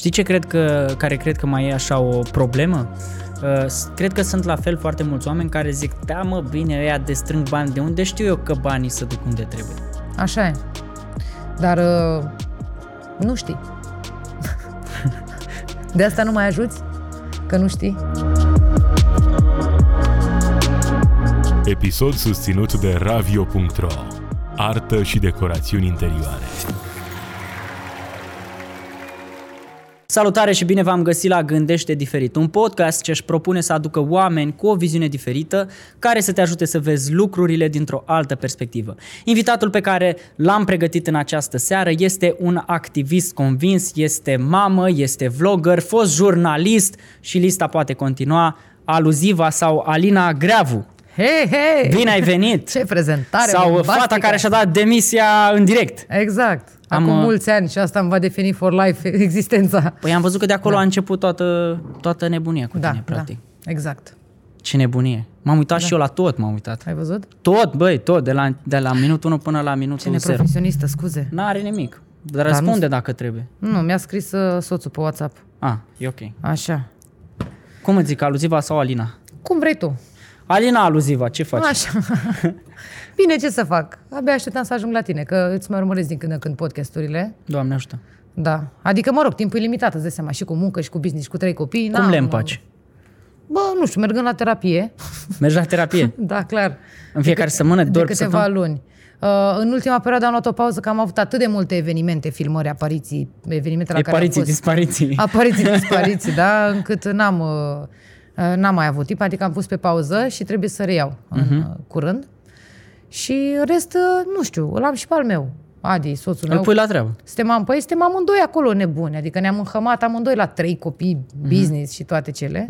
Știi ce cred că, care cred că mai e așa o problemă? Uh, s- cred că sunt la fel foarte mulți oameni care zic, da mă, bine, ăia de strâng bani, de unde știu eu că banii să duc unde trebuie? Așa e. Dar uh, nu știi. De asta nu mai ajuți? Că nu știi? Episod susținut de Ravio.ro Artă și decorațiuni interioare Salutare și bine v-am găsit la Gândește Diferit, un podcast ce își propune să aducă oameni cu o viziune diferită care să te ajute să vezi lucrurile dintr-o altă perspectivă. Invitatul pe care l-am pregătit în această seară este un activist convins, este mamă, este vlogger, fost jurnalist și lista poate continua, Aluziva sau Alina Greavu. Hei, hei! Bine ai venit! Ce prezentare Sau bombastică! fata care și-a dat demisia în direct. Exact. Am, Acum uh, mulți ani și asta îmi va defini for life existența. Păi am văzut că de acolo da. a început toată, toată nebunia cu Da, tine, da, practic. exact. Ce nebunie. M-am uitat da. și eu la tot, m-am uitat. Ai văzut? Tot, băi, tot, de la, de la minutul 1 până la Ce minutul 0. neprofesionistă, scuze. N-are nimic. Dar răspunde dacă trebuie. Nu, mi-a scris uh, soțul pe WhatsApp. Ah, e ok. Așa. Cum îți zic, aluziva sau Alina? Cum vrei tu? Alina aluziva, ce faci? Așa. Bine, ce să fac? Abia așteptam să ajung la tine, că îți mai urmăresc din când în când podcasturile. Doamne ajută. Da. Adică, mă rog, timpul e limitat, îți dai seama, și cu muncă, și cu business, și cu trei copii. Cum N-am, le împaci? Bă, nu știu, mergând la terapie. Mergi la terapie? da, clar. În fiecare săptămână, De doar câteva săptămână? luni. Uh, în ultima perioadă am luat o pauză că am avut atât de multe evenimente, filmări, apariții, evenimente la care am Apariții, fost. dispariții. Apariții, dispariții, da, încât n-am, uh, uh, n-am mai avut timp, adică am pus pe pauză și trebuie să reiau în Mhm. uh, curând. Și rest, uh, nu știu, îl am și pe al meu, Adi, soțul Îl meu. pui la treabă. Suntem, am, păi suntem amândoi acolo nebuni, adică ne-am înhămat amândoi la trei copii, Mhm. business și toate cele.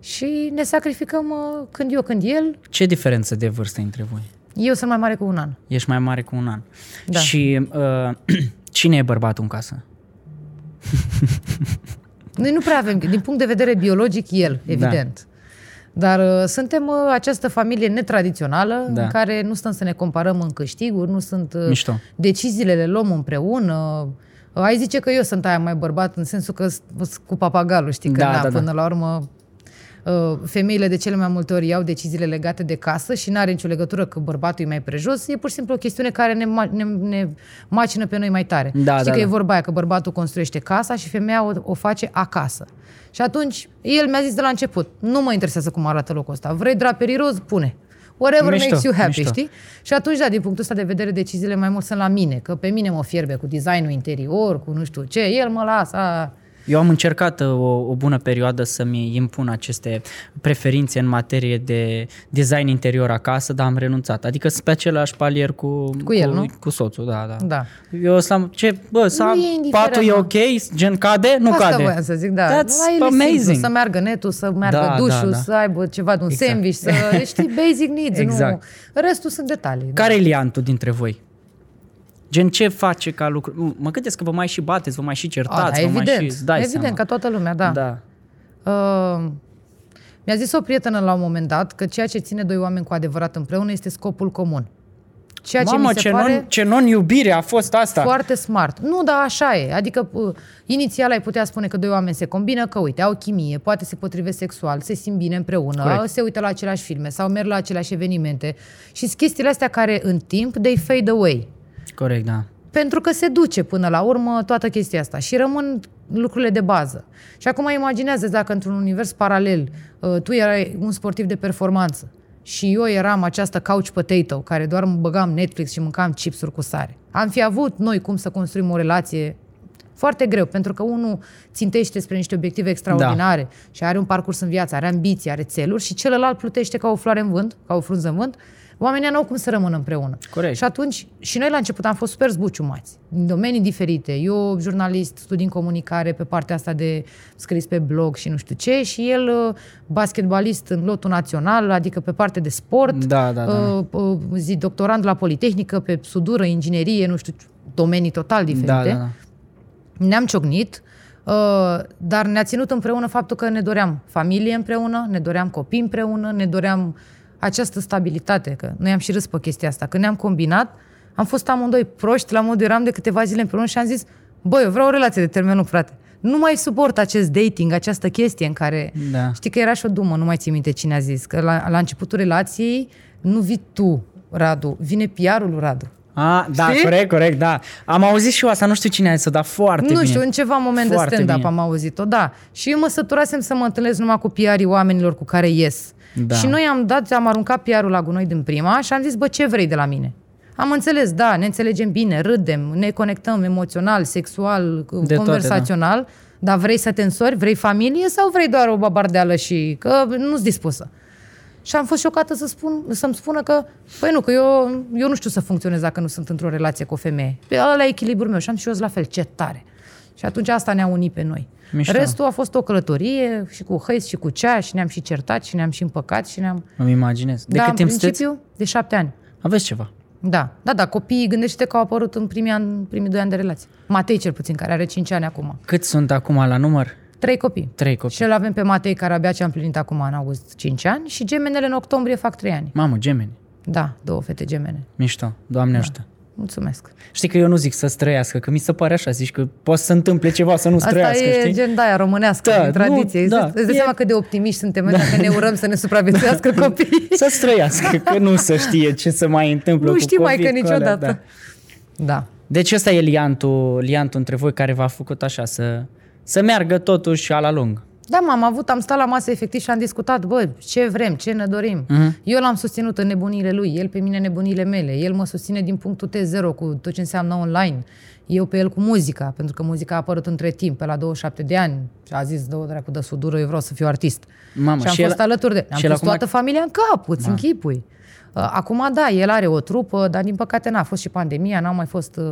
Și ne sacrificăm uh, când eu, când el. Ce diferență de vârstă între voi? Eu sunt mai mare cu un an. Ești mai mare cu un an. Da. Și uh, cine e bărbatul în casă? Noi nu prea avem, din punct de vedere biologic, el, evident. Dar uh, suntem uh, această familie netradițională Da. în care nu stăm să ne comparăm în câștiguri, nu sunt uh, Mișto. deciziile le luăm împreună. Uh, ai zice că eu sunt aia mai bărbat în sensul că sunt cu papagalul, știi, că Da, na, da, da. până la urmă uh, femeile de cele mai multe ori iau deciziile legate de casă și nu are nicio legătură că bărbatul e mai prejos, e pur și simplu o chestiune care ne, ma- ne, ne macină pe noi mai tare. Da, Știi da, că e da. vorba aia că bărbatul construiește casa și femeia o, o face acasă. Și atunci, el mi-a zis de la început, nu mă interesează cum arată locul ăsta. Vrei draperii roz? Pune. Whatever Mișto, makes you happy, mișto. știi? Și atunci, da, din punctul ăsta de vedere, deciziile mai mult sunt la mine. Că pe mine mă fierbe cu designul interior, cu nu știu ce, el mă lasă. A. Eu am încercat uh, o, o bună perioadă să-mi impun aceste preferințe în materie de design interior acasă, dar am renunțat. Adică sunt pe același palier cu, Cu el, cu, nu? cu soțul, da, da. Da. Eu să ce, bă, să Nu am, e indiferent, patul e mă. ok, gen cade, nu Asta cade. voiam să zic, da. That's La el e amazing. Simplu, să meargă netul, să meargă Da, dușul, da, da. să aibă ceva de un Exact. sandwich, să... Deci, știi, basic needs, Exact. nu... Restul sunt detalii. da. Care e liantul dintre voi? Gen, ce face ca lucru? Mă gândesc că vă mai și bateți, vă mai și A, certați, da, vă mai evident, și îți dai evident, seama. ca toată lumea, da. da. Uh, mi-a zis o prietenă la un moment dat că ceea ce ține doi oameni cu adevărat împreună este scopul comun. Ceea ce Mamă, mi se ce, pare non, ce non-iubire a fost asta. foarte smart. Nu, dar așa e. Adică uh, inițial ai putea spune că doi oameni se combină, că uite, au chimie, poate se potrivesc sexual, se simt bine împreună, Corect. se uită la aceleași filme sau merg la aceleași evenimente. Și sunt chestiile astea care în timp they fade away. Corect, da. Pentru că se duce până la urmă toată chestia asta și rămân lucrurile de bază. Și acum imaginează dacă într-un univers paralel uh, tu erai un sportiv de performanță și eu eram această couch potato care doar mă băgam Netflix și mâncam chipsuri cu sare. Am fi avut noi cum să construim o relație foarte greu, pentru că unul țintește spre niște obiective extraordinare da. și are un parcurs în viață, are ambiții, are țeluri și celălalt plutește ca o floare în vânt, ca o frunză în vânt, oamenii nu au cum să rămână împreună. Corect. Și atunci, și noi la început am fost super zbuciumați, din domenii diferite. Eu, jurnalist, studii în comunicare pe partea asta de scris pe blog și nu știu ce, și el, uh, basketbalist în lotul național, adică pe parte de sport, Da, da, da. Uh, uh, zi, doctorand la Politehnică, pe sudură, inginerie, nu știu, domenii total diferite. Da, da, da. Ne-am ciocnit, uh, dar ne-a ținut împreună faptul că ne doream familie împreună, ne doream copii împreună, ne doream această stabilitate, că noi am și râs pe chestia asta. Când ne-am combinat, am fost amândoi proști, la modul eram de câteva zile împreună și am zis, băi, eu vreau o relație de termen lung, frate. nu mai suport acest dating, această chestie în care... Da. Știi că era și o dumă, nu mai ții minte cine a zis, că la, la începutul relației nu vii tu, Radu, vine PR-ul lui Radu. A, da, Știi? corect, corect, da. Am auzit și eu asta, nu știu cine a zis dar foarte nu bine. știu, în ceva moment Foarte de stand-up bine. am auzit-o, da. Și eu mă săturasem să mă întâlnesc numai cu PR-ii oamenilor cu care ies. Da. Și noi am dat, am aruncat PR-ul la gunoi din prima și am zis, bă, ce vrei de la mine? Am înțeles, da, ne înțelegem bine, râdem, ne conectăm emoțional, sexual, toate, conversațional, dar vrei să te însori, vrei familie sau vrei doar o babardeală și că nu-s dispusă? Și am fost șocată să spun, să-mi spună că, păi nu, că eu, eu nu știu să funcționez dacă nu sunt într-o relație cu o femeie. Pe ăla e echilibrul meu și am și eu la fel, ce tare. Și atunci asta ne-a unit pe noi. Mișto. Restul a fost o călătorie și cu hăiți și cu cea și ne-am și certat și ne-am și împăcat și ne-am... Îmi imaginez. De da, cât în timp sunteți? principiu, de șapte ani. Aveți ceva. Da, da, da, copiii, gândește că au apărut în primii, ani, primii doi ani de relație. Matei cel puțin, care are 5 ani acum. Cât sunt acum la număr? Trei copii. Trei copii. Și îl avem pe Matei, care abia ce-a împlinit acum în august 5 ani și gemenele în octombrie fac 3 ani. Mamă, gemeni. Da, două fete gemene. Mișto. Doamne ajută. Mulțumesc. Știi că eu nu zic să străiască, că mi se pare așa, zici că poate să se întâmple ceva să nu Asta străiască, e știi? gen de aia românească, Da, da, tradiție. nu, Nu, da. da, îți dai E- seama cât de optimiști suntem noi dacă ne urăm să ne supraviețuiască copiii. Să străiască, că nu se știe ce se mai întâmplă nu cu știi mai COVID, că cu alea, niciodată. da. Da. Deci ăsta e liantul, liantul între voi care v-a făcut așa să, să meargă totuși la lung. Da, m-am avut, am stat la masă efectiv și am discutat, bă, ce vrem, ce ne dorim. Uh-huh. Eu l-am susținut în nebunile lui, el pe mine în nebunile mele, el mă susține din punctul T0 cu tot ce înseamnă online, eu pe el cu muzica, pentru că muzica a apărut între timp, pe la 27 de ani și a zis, dă dracu de sudură, eu vreau să fiu artist. Mamă, și am și fost el- alături de... Am și el pus acum- toată familia în cap, îți închipui. Uh, Acum, da, el are o trupă, dar din păcate n-a fost și pandemia, n-a mai fost... uh,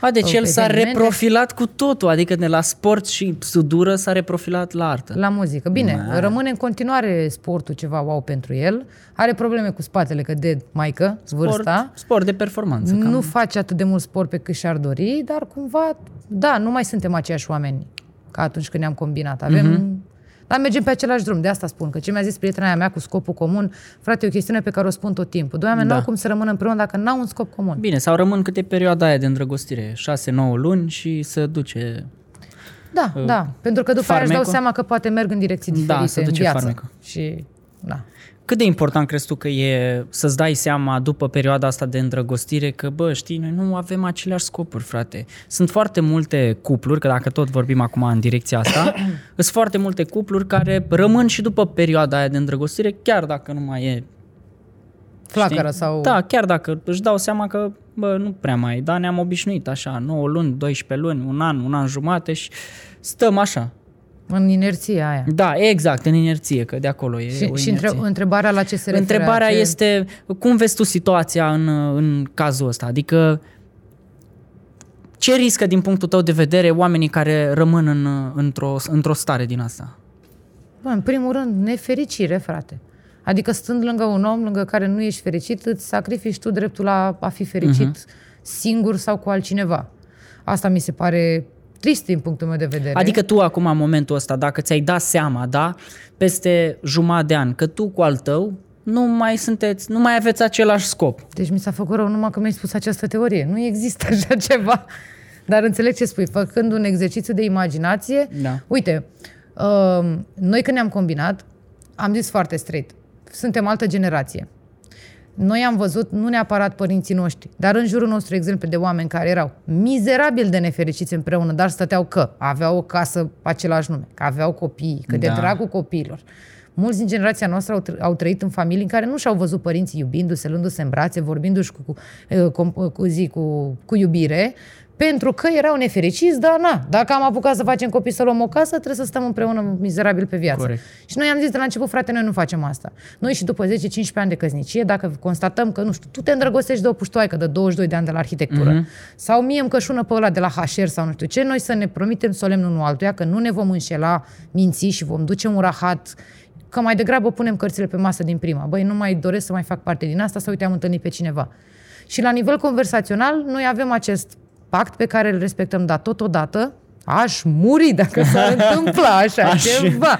A, deci uh, el s-a evenimente. reprofilat cu totul, adică de la sport și sudură s-a reprofilat la artă. La muzică. Bine, Ma. rămâne în continuare sportul ceva wow pentru el. Are probleme cu spatele, că de maică, vârsta. Sport, sport de performanță. Nu cam. face atât de mult sport pe cât și-ar dori, dar cumva, da, nu mai suntem aceiași oameni ca atunci când ne-am combinat. Avem... Mhm. Dar mergem pe același drum, de asta spun, că ce mi-a zis prietena aia mea cu scopul comun, frate, e o chestiune pe care o spun tot timpul. Doi oameni Da. nu au cum să rămână împreună dacă n-au un scop comun. Bine, sau rămân câte perioada aia de îndrăgostire, 6-9 luni și se duce... Da, da, pentru că după aia își dau farmecul? seama că poate merg în direcții Da, diferite se în duce viață. farmecul. Și, da. Cât de important crezi tu că e să-ți dai seama după perioada asta de îndrăgostire că, bă, știi, noi nu avem aceleași scopuri, frate. Sunt foarte multe cupluri, că dacă tot vorbim acum în direcția asta, sunt foarte multe cupluri care rămân și după perioada aia de îndrăgostire, chiar dacă nu mai e Flacără Știi? sau... Da, chiar dacă își dau seama că, bă, nu prea mai, da, ne-am obișnuit așa, 9 luni, 12 luni, un an, un an jumate și stăm așa. În inerția aia. Da, exact, în inerție, că de acolo e Și, o și inerție. între, întrebarea la ce se referă? Întrebarea ce... este, cum vezi tu situația în, în cazul ăsta? Adică, ce riscă din punctul tău de vedere oamenii care rămân în, într-o, într-o stare din asta? Bă, în primul rând, nefericire, frate. Adică stând lângă un om lângă care nu ești fericit, îți sacrifici tu dreptul la a fi fericit uh-huh. singur sau cu altcineva. Asta mi se pare trist din punctul meu de vedere. Adică tu acum, în momentul ăsta, dacă ți-ai dat seama, da, peste jumătate de an, că tu cu al tău nu mai sunteți, nu mai aveți același scop. Deci mi s-a făcut rău numai că mi-ai spus această teorie. Nu există așa ceva. Dar înțeleg ce spui. Făcând un exercițiu de imaginație, Da. uite, uh, noi când ne-am combinat, am zis foarte straight, suntem altă generație. Noi am văzut, nu neapărat părinții noștri, dar în jurul nostru exemple de oameni care erau mizerabil de nefericiți împreună, dar stăteau că aveau o casă pe același nume, că aveau copii, că de Da. dragul copiilor. Mulți din generația noastră au, tr- au trăit în familii în care nu și-au văzut părinții iubindu-se, luându-se în brațe, vorbindu-și cu, cu, eh, cu, cu, zi, cu, cu iubire, pentru că erau nefericiți, dar na, dacă am apucat să facem copii să luăm o casă, trebuie să stăm împreună mizerabil pe viață. Corect. Și noi am zis de la început, frate, noi nu facem asta. Noi și după 10-15 ani de căsnicie, dacă constatăm că, nu știu, tu te îndrăgostești de o puștoaică de 22 de ani de la arhitectură, mm-hmm. sau mie îmi cășună pe ăla de la HR sau nu știu ce, noi să ne promitem solemn unul altuia că nu ne vom înșela, minți și vom duce un rahat că mai degrabă punem cărțile pe masă din prima. Băi, nu mai doresc să mai fac parte din asta sau uite, am întâlnit pe cineva. Și la nivel conversațional, noi avem acest pact pe care îl respectăm, dar totodată aș muri dacă s-ar întâmpla așa Aș. ceva.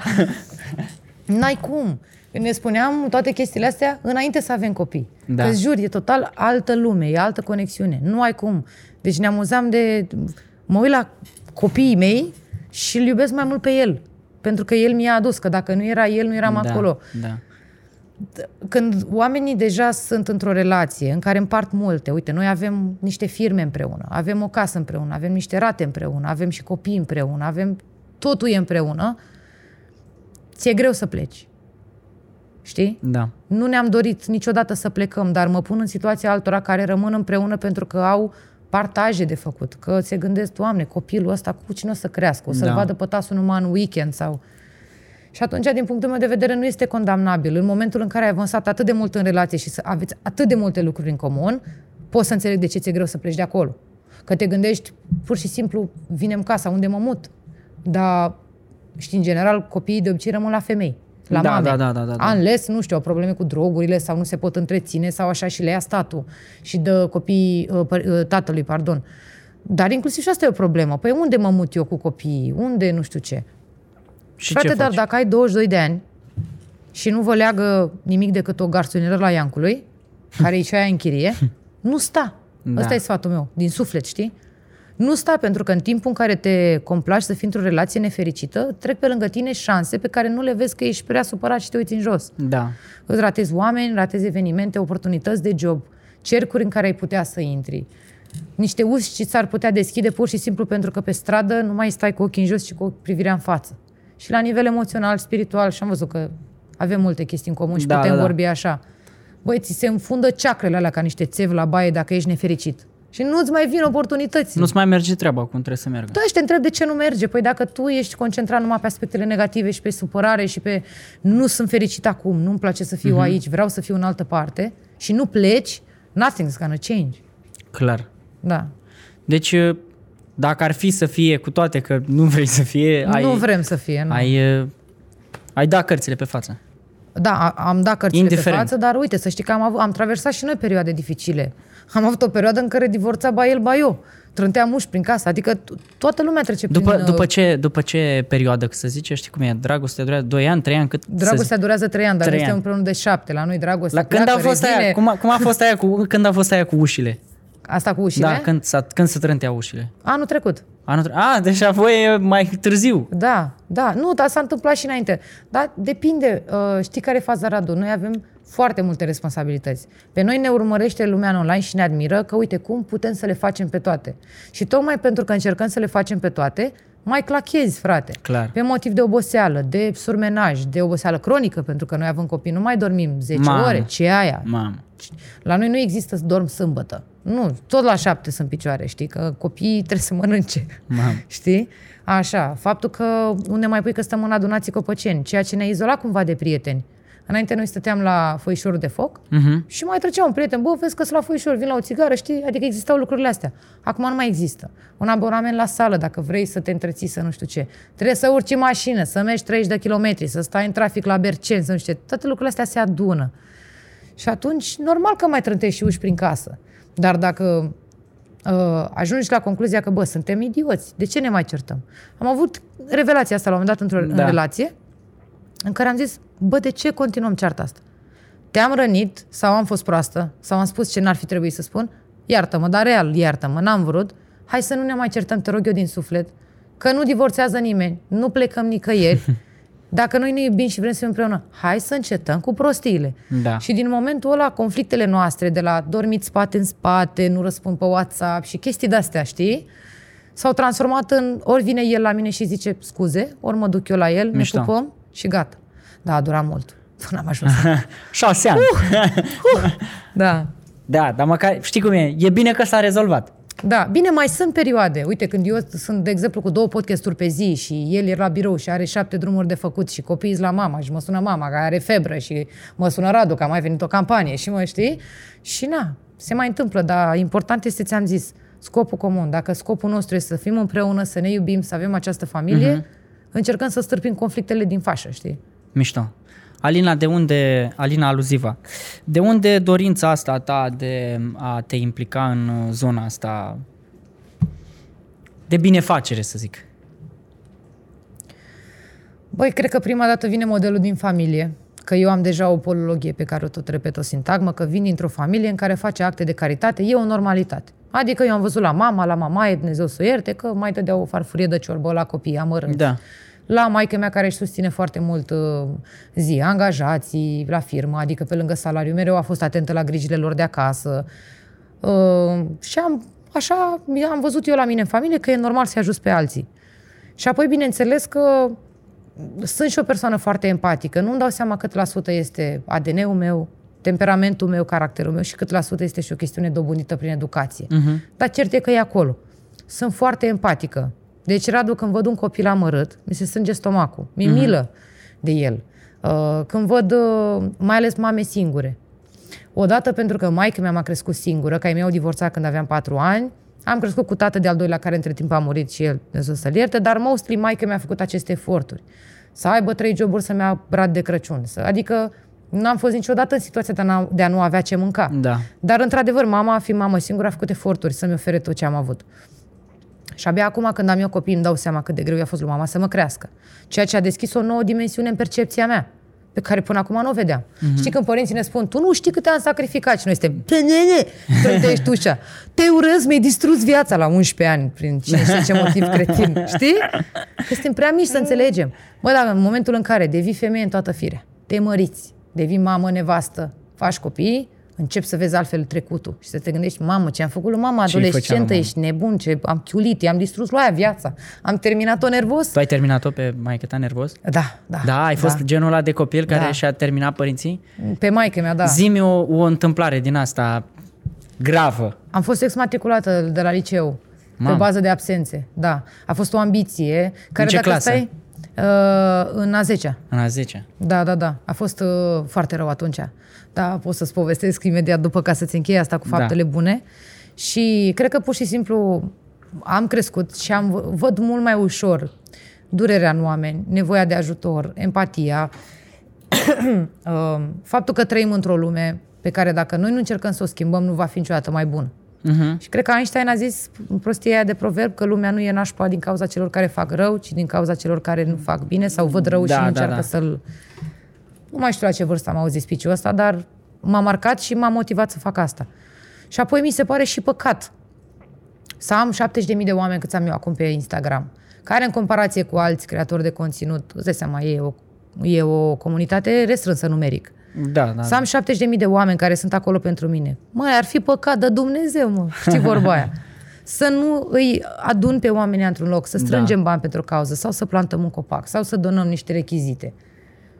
N-ai cum. Ne spuneam toate chestiile astea înainte să avem copii. Da. Da. Că jur, e total altă lume, e altă conexiune. Nu ai cum. Deci ne amuzam de... Mă uit la copiii mei și îl iubesc mai mult pe el. Pentru că el mi-a adus, că dacă nu era el, nu eram da, acolo. Da. Când oamenii deja sunt într-o relație în care împart multe, uite, noi avem niște firme împreună, avem o casă împreună, avem niște rate împreună, avem și copii împreună, avem totul e împreună, ți-e greu să pleci. Știi? Da. Nu ne-am dorit niciodată să plecăm, dar mă pun în situația altora care rămân împreună pentru că au partaje de făcut, că se gândesc, Doamne, copilul ăsta cu cine o să crească? O să-l Da. vadă pe tasul numai în weekend sau... Și atunci, din punctul meu de vedere, nu este condamnabil. În momentul în care ai avansat atât de mult în relație și să aveți atât de multe lucruri în comun, poți să înțeleg de ce ți-e greu să pleci de acolo. Că te gândești, pur și simplu, vinem casa, unde mă mut. Dar, știi, în general, copiii de obicei rămân la femei. La Da, mame. da, da, da, da, da. Unless, nu știu, au probleme cu drogurile sau nu se pot întreține sau așa și le ia statul și dă copiii uh, păr- uh, tatălui, pardon. Dar inclusiv și asta e o problemă. Păi unde mă mut eu cu copiii? Unde nu știu ce? Și Frate, ce dar faci? dacă ai 22 de ani și nu vă leagă nimic decât o garsonieră la Iancului, care e și aia în chirie, nu sta. Da. Da. Ăsta e sfatul meu, din suflet, știi? Nu sta, pentru că în timpul în care te complaci să fii într-o relație nefericită, trec pe lângă tine șanse pe care nu le vezi că ești prea supărat și te uiți în jos. Da. Îți ratezi oameni, ratezi evenimente, oportunități de job, cercuri în care ai putea să intri. Niște uși ce ți-ar putea deschide pur și simplu pentru că pe stradă nu mai stai cu ochii în jos, ci cu privirea în față. Și la nivel emoțional, spiritual, și am văzut că avem multe chestii în comun și Da, putem da, da. vorbi așa. Băi, ți se înfundă ceacrele alea ca niște țevi la baie dacă ești nefericit. Și nu-ți mai vin oportunități. Nu-ți mai merge treaba cum trebuie să meargă. Da, și te întreb de ce nu merge. Păi dacă tu ești concentrat numai pe aspectele negative și pe supărare și pe nu sunt fericit acum, nu-mi place să fiu Mhm. aici, vreau să fiu în altă parte și nu pleci, nothing's gonna change. Clar. Da. Deci, dacă ar fi să fie, cu toate că nu vrei să fie, ai, nu vrem să fie. Nu. ai, uh, ai dat cărțile pe față. Da, a- am dat cărțile Indiferent. pe față, dar uite, să știi că am, avut, am traversat și noi perioade dificile. Am avut o perioadă în care divorța ba el, ba eu. Trânteam uși prin casă, adică to- toată lumea trece După, prin... uh, după, ce, după ce perioadă, să zice, știi cum e, dragostea durează 2 ani, 3 ani, cât să Dragostea durează trei ani, dar Trei noi suntem ani. împreună de șapte. La noi dragostea La când a pleacă, fost revine. aia? Cum a, cum a fost aia cu, când a fost aia cu ușile? Asta cu ușile? Da, când, s-a, când se trânteau ușile? Anul trecut. Anul tre- A, deci a voi e mai târziu. Da, da. Nu, dar s-a întâmplat și înainte. Dar depinde. Uh, știi care e faza, Radu? Noi avem foarte multe responsabilități. Pe noi ne urmărește lumea în online și ne admiră că, uite, cum putem să le facem pe toate. Și tocmai pentru că încercăm să le facem pe toate, mai clachezi, frate. Clar. Pe motiv de oboseală, de surmenaj, de oboseală cronică, pentru că noi având copii nu mai dormim 10 Mamă. ore. Ce e aia? Mamă. La noi nu există să dorm sâmbătă. Nu, tot la șapte sunt picioare, știi? Că copiii trebuie să mănânce. Mamă. Știi? Așa, faptul că unde mai pui că stăm în adunații copăceni, ceea ce ne-a izolat cumva de prieteni. Înainte noi stăteam la foișorul de foc Mhm. și mai trecea un prieten, bă, vezi că sunt la foișor, vin la o țigară, știi? Adică existau lucrurile astea. Acum nu mai există. Un abonament la sală, dacă vrei să te întreții, să nu știu ce. Trebuie să urci în mașină, să mergi 30 de kilometri, să stai în trafic la Bercen, să nu știu ce. Toate lucrurile astea se adună. Și atunci, normal că mai trântești și uși prin casă. Dar dacă uh, ajungi la concluzia că, bă, suntem idioți, de ce ne mai certăm? Am avut revelația asta la un moment dat într-o Da. în relație, în care am zis, bă, de ce continuăm cearta asta? Te-am rănit sau am fost proastă sau am spus ce n-ar fi trebuit să spun? Iartă-mă, dar real, iartă-mă, n-am vrut. Hai să nu ne mai certăm, te rog eu din suflet, că nu divorțează nimeni, nu plecăm nicăieri. Dacă noi ne iubim și vrem să fim împreună, hai să încetăm cu prostiile. Da. Și din momentul ăla, conflictele noastre, de la dormit spate în spate, nu răspund pe WhatsApp și chestii de-astea, știi? S-au transformat în ori vine el la mine și zice scuze, ori mă duc eu la el, Mișto. ne pupăm și gata. Da, a durat mult. Până am ajuns. Șase ani. da. Da, dar măcar, știi cum e, e bine că s-a rezolvat. Da, bine, mai sunt perioade. Uite, când eu sunt, de exemplu, cu două podcasturi pe zi și el e la birou și are șapte drumuri de făcut și copiii sunt la mama și mă sună mama care are febră și mă sună Radu că a mai venit o campanie și mă știi? Și na, se mai întâmplă, dar important este, ți-am zis, scopul comun. Dacă scopul nostru este să fim împreună, să ne iubim, să avem această familie, uh-huh. încercăm să stârpim conflictele din fașă, știi? Mișto. Alina, de unde, Alina Aluziva, de unde dorința asta a ta de a te implica în uh, zona asta de binefacere, să zic? Băi, cred că prima dată vine modelul din familie, că eu am deja o polologie pe care o tot repet o sintagmă, că vin dintr-o familie în care face acte de caritate, e o normalitate. Adică eu am văzut la mama, la mama, e Dumnezeu să o ierte, că mai dădea o farfurie de ciorbă la copii amărâți. Da. La maica mea care își susține foarte mult uh, zi, angajații la firmă, adică pe lângă salariu, mereu a fost atentă la grijile lor de acasă. Uh, și am, așa am văzut eu la mine în familie că e normal să ajut pe alții. Și apoi, bineînțeles că sunt și o persoană foarte empatică. Nu-mi dau seama cât la sută este ADN-ul meu, temperamentul meu, caracterul meu și cât la sută este și o chestiune dobândită prin educație. Uh-huh. Dar cert e că e acolo. Sunt foarte empatică. Deci, Radu, când văd un copil amărât, mi se strânge stomacul. Mi-e uh-huh. milă de el. Uh, când văd, uh, mai ales mame singure. Odată pentru că maica mea m-a crescut singură, că ai mei au divorțat când aveam patru ani, am crescut cu tată de-al doilea, care între timp a murit și el, Dumnezeu să-l ierte, dar mostly maica mi-a făcut aceste eforturi. Să aibă trei joburi să-mi ia brad de Crăciun. Să, adică nu am fost niciodată în situația de a, de a nu avea ce mânca. Da. Dar, într-adevăr, mama, fiind mamă singură, a făcut eforturi să-mi ofere tot ce am avut. Și abia acum, când am eu copii, îmi dau seama cât de greu i-a fost lui mama să mă crească. Ceea ce a deschis o nouă dimensiune în percepția mea pe care până acum nu o vedeam. Mm-hmm. Știi când părinții ne spun, tu nu știi câte am sacrificat și noi suntem, trântești ușa. Te urăz, mi-ai distrus viața la 11 ani prin cine știe ce motiv cretin. Știi? Că suntem prea mici să înțelegem. Bă, dar în momentul în care devii femeie în toată firea, te măriți, devii mamă, nevastă, faci copii, începi să vezi altfel trecutul și să te gândești, mamă, ce am făcut lui mama adolescentă, ești nebun, ce am chiulit, i-am distrus lui aia viața, am terminat-o nervos. Tu ai terminat-o pe maică ta nervos? Da, da. Da, ai fost da. genul ăla de copil care Da. și-a terminat părinții? Pe maică mea, da. Zi-mi o, o întâmplare din asta gravă. Am fost exmatriculată de la liceu, Mamă. pe bază de absențe, da. A fost o ambiție care ce dacă clasă? stai... Uh, în a 10 În a 10 Da, da, da. A fost uh, foarte rău atunci. Da, pot să-ți povestesc imediat după ca să-ți închei asta cu Da. faptele bune. Și cred că pur și simplu am crescut și am văd mult mai ușor durerea în oameni, nevoia de ajutor, empatia, uh, faptul că trăim într-o lume pe care dacă noi nu încercăm să o schimbăm, nu va fi niciodată mai bună. uh-huh. Și cred că Einstein a zis prostia aia de proverb că lumea nu e nașpa din cauza celor care fac rău, ci din cauza celor care nu fac bine sau văd rău Da, și nu da, încearcă da. să-l... Nu mai știu la ce vârstă am auzit speech ăsta, dar m-a marcat și m-a motivat să fac asta. Și apoi mi se pare și păcat să am 70.000 de oameni cât am eu acum pe Instagram, care în comparație cu alți creatori de conținut, îți dai seama, e o, e o comunitate restrânsă numeric. Da, da. Să am 70.000 de oameni care sunt acolo pentru mine. Măi, ar fi păcat de Dumnezeu, mă. Știi vorba aia. Să nu îi adun pe oamenii într-un loc, să strângem Da. bani pentru o cauză, sau să plantăm un copac, sau să donăm niște rechizite.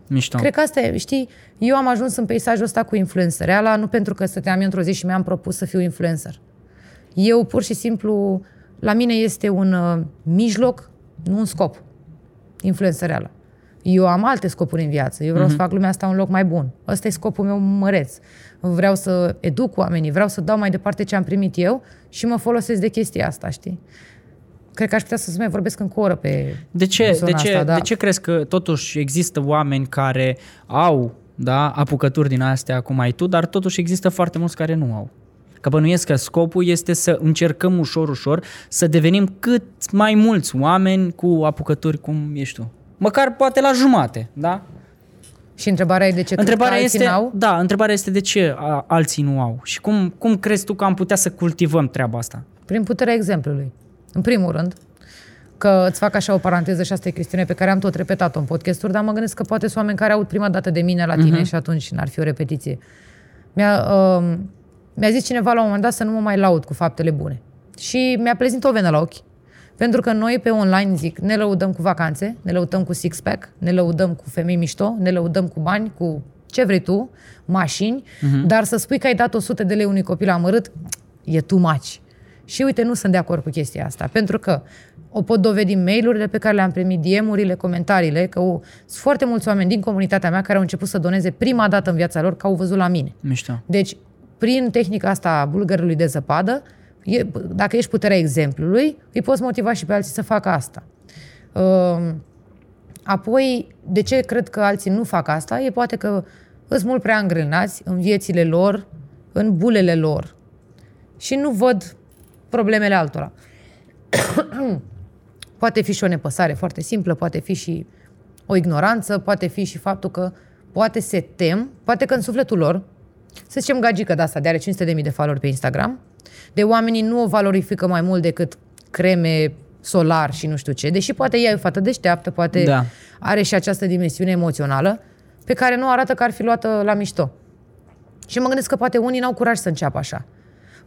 Mișto. Cred că asta e, știi, eu am ajuns în peisajul ăsta cu influencer. Ala nu pentru că stăteam eu într-o zi și mi-am propus să fiu influencer. Eu pur și simplu, la mine este un uh, mijloc, nu un scop. Influențăreala. Eu am alte scopuri în viață. Eu vreau uh-huh. să fac lumea asta un loc mai bun. Ăsta e scopul meu măreț. Vreau să educ oamenii, vreau să dau mai departe ce am primit eu și mă folosesc de chestia asta, știi? Cred că aș putea să mai vorbesc încă o oră pe De ce, zona de, ce, asta, da. de ce crezi că totuși există oameni care au da, apucături din astea, cum ai tu, dar totuși există foarte mulți care nu au? Că bănuiesc că scopul este să încercăm ușor, ușor să devenim cât mai mulți oameni cu apucături cum ești tu. Măcar poate la jumate, da? Și întrebarea e de ce Întrebarea cred că alții este, n-au? da, întrebarea este de ce a, alții nu au și cum, cum crezi tu că am putea să cultivăm treaba asta? Prin puterea exemplului. În primul rând, că îți fac așa o paranteză și asta e chestiune pe care am tot repetat-o în podcasturi, dar mă gândesc că poate sunt oameni care aud prima dată de mine la tine uh-huh. și atunci n-ar fi o repetiție. Mi-a, uh, mi-a zis cineva la un moment dat să nu mă mai laud cu faptele bune. Și mi-a plezit o venă la ochi. Pentru că noi pe online, zic, ne lăudăm cu vacanțe, ne lăudăm cu six-pack, ne lăudăm cu femei mișto, ne lăudăm cu bani, cu ce vrei tu, mașini, uh-huh. dar să spui că ai dat 100 de lei unui copil amărât, e too much. Și uite, nu sunt de acord cu chestia asta, pentru că o pot dovedi în mail-urile pe care le-am primit, DM-urile, comentariile, că o, sunt foarte mulți oameni din comunitatea mea care au început să doneze prima dată în viața lor că au văzut la mine. Mișto. Deci, prin tehnica asta a bulgărului de zăpadă, e, dacă ești puterea exemplului, îi poți motiva și pe alții să facă asta. Um, Apoi, de ce cred că alții nu fac asta? E poate că sunt mult prea îngrenați în viețile lor, în bulele lor și nu văd problemele altora. poate fi și o nepăsare foarte simplă, poate fi și o ignoranță, poate fi și faptul că poate se tem, poate că în sufletul lor, să zicem gagică de asta, de are 500.000 de follower pe Instagram, de oamenii nu o valorifică mai mult decât creme solar și nu știu ce, deși poate ea e o fată deșteaptă, poate Da. are și această dimensiune emoțională, pe care nu arată că ar fi luată la mișto. Și mă gândesc că poate unii n-au curaj să înceapă așa.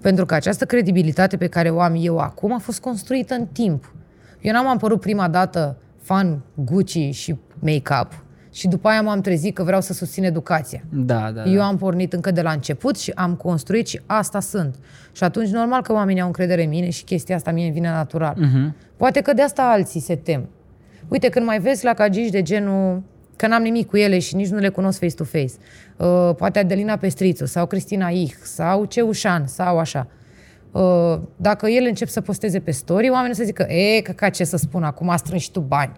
Pentru că această credibilitate pe care o am eu acum a fost construită în timp. Eu n-am apărut prima dată fan Gucci și make-up și după aia m-am trezit că vreau să susțin educația. Da, da, Eu da. am pornit încă de la început și am construit și asta sunt. Și atunci normal că oamenii au încredere în mine și chestia asta mie îmi vine natural. Mhm. Poate că de asta alții se tem. Uite, când mai vezi la cagici de genul că n-am nimic cu ele și nici nu le cunosc face-to-face, uh, poate Adelina Pestrițu sau Cristina Ich sau Ceușan sau așa, uh, dacă ele încep să posteze pe story, oamenii o să zică, e, că ca ce să spun, acum a strâns și tu bani.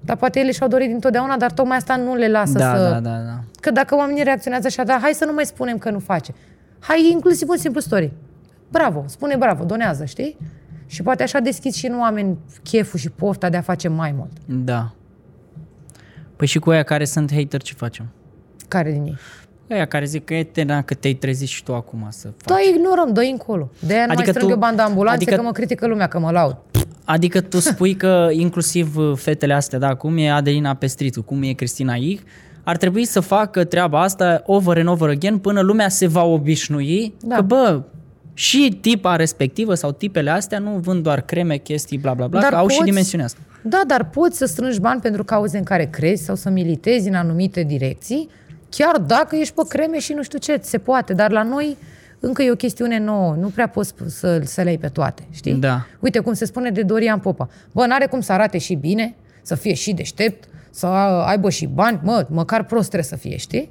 Dar poate ele și-au dorit dintotdeauna, dar tocmai asta nu le lasă Da, să... da, da, da. Că dacă oamenii reacționează așa, dar hai să nu mai spunem că nu face. Hai inclusiv un simplu story. Bravo, spune bravo, donează, știi? Și poate așa deschizi și în oameni cheful și pofta de a face mai mult. Da. Păi și cu aia care sunt hater ce facem? Care din ei? Aia care zic că e tena că te-ai trezit și tu acum să faci. Da, ignorăm, dă încolo. De aia nu Adică mai strâng tu- eu banda ambulanțe adică- că mă critică lumea, că mă laud. Adică tu spui că inclusiv uh, fetele astea, da, cum e Adelina Pestrițu, cum e Cristina Ich, ar trebui să facă treaba asta over and over again până lumea se va obișnui Da. că, bă, și tipa respectivă sau tipele astea nu vând doar creme, chestii, bla bla bla, Dar că au și poți- dimensiunea asta. Da, dar poți să strângi bani pentru cauze în care crezi sau să militezi în anumite direcții, chiar dacă ești pe creme și nu știu ce, se poate. Dar la noi încă e o chestiune nouă, nu prea poți să, să le ai pe toate, știi? Da. Uite cum se spune de Dorian Popa. Bă, n-are cum să arate și bine, să fie și deștept, să aibă și bani, mă, măcar prost trebuie să fie, știi?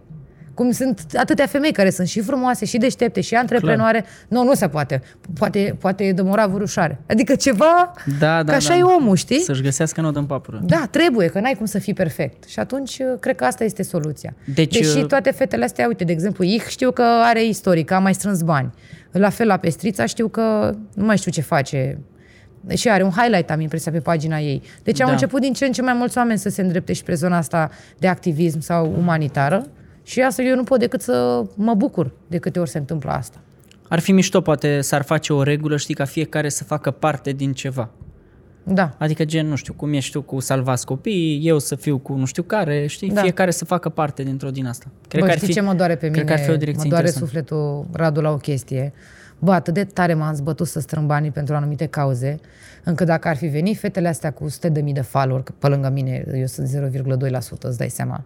Cum sunt atâtea femei care sunt și frumoase, și deștepte, și antreprenoare. Nu, nu se poate. Poate, poate e de moravuri ușoare. Adică ceva, Da, da, că așa da. e omul, știi? Să-și găsească nodă în papură. Da, trebuie, că n-ai cum să fii perfect. Și atunci, uh, cred că asta este soluția. Deci, Deși uh, toate fetele astea, uite, de exemplu, Ich știu că are istoric, că a mai strâns bani. La fel la Pestrița știu că nu mai știu ce face. Și are un highlight, am impresia, pe pagina ei. Deci au Da. început din ce în ce mai mulți oameni să se îndrepte și pe zona asta de activism sau umanitară. Și asta eu nu pot decât să mă bucur de câte ori se întâmplă asta. Ar fi mișto, poate s-ar face o regulă, știi, ca fiecare să facă parte din ceva. Da. Adică gen, nu știu, cum ești tu cu salvați copiii, eu să fiu cu nu știu care, știi, Da. fiecare să facă parte dintr-o din asta. Cred Bă, că ar știi fi, ce mă doare pe cred mine? că ar fi o direcție mă doare interesantă. sufletul, Radu, la o chestie. Bă, atât de tare m-am zbătut să strâng banii pentru anumite cauze, încât dacă ar fi venit fetele astea cu 100 de mii de follower, că pe lângă mine eu sunt 0,2%, îți dai seama.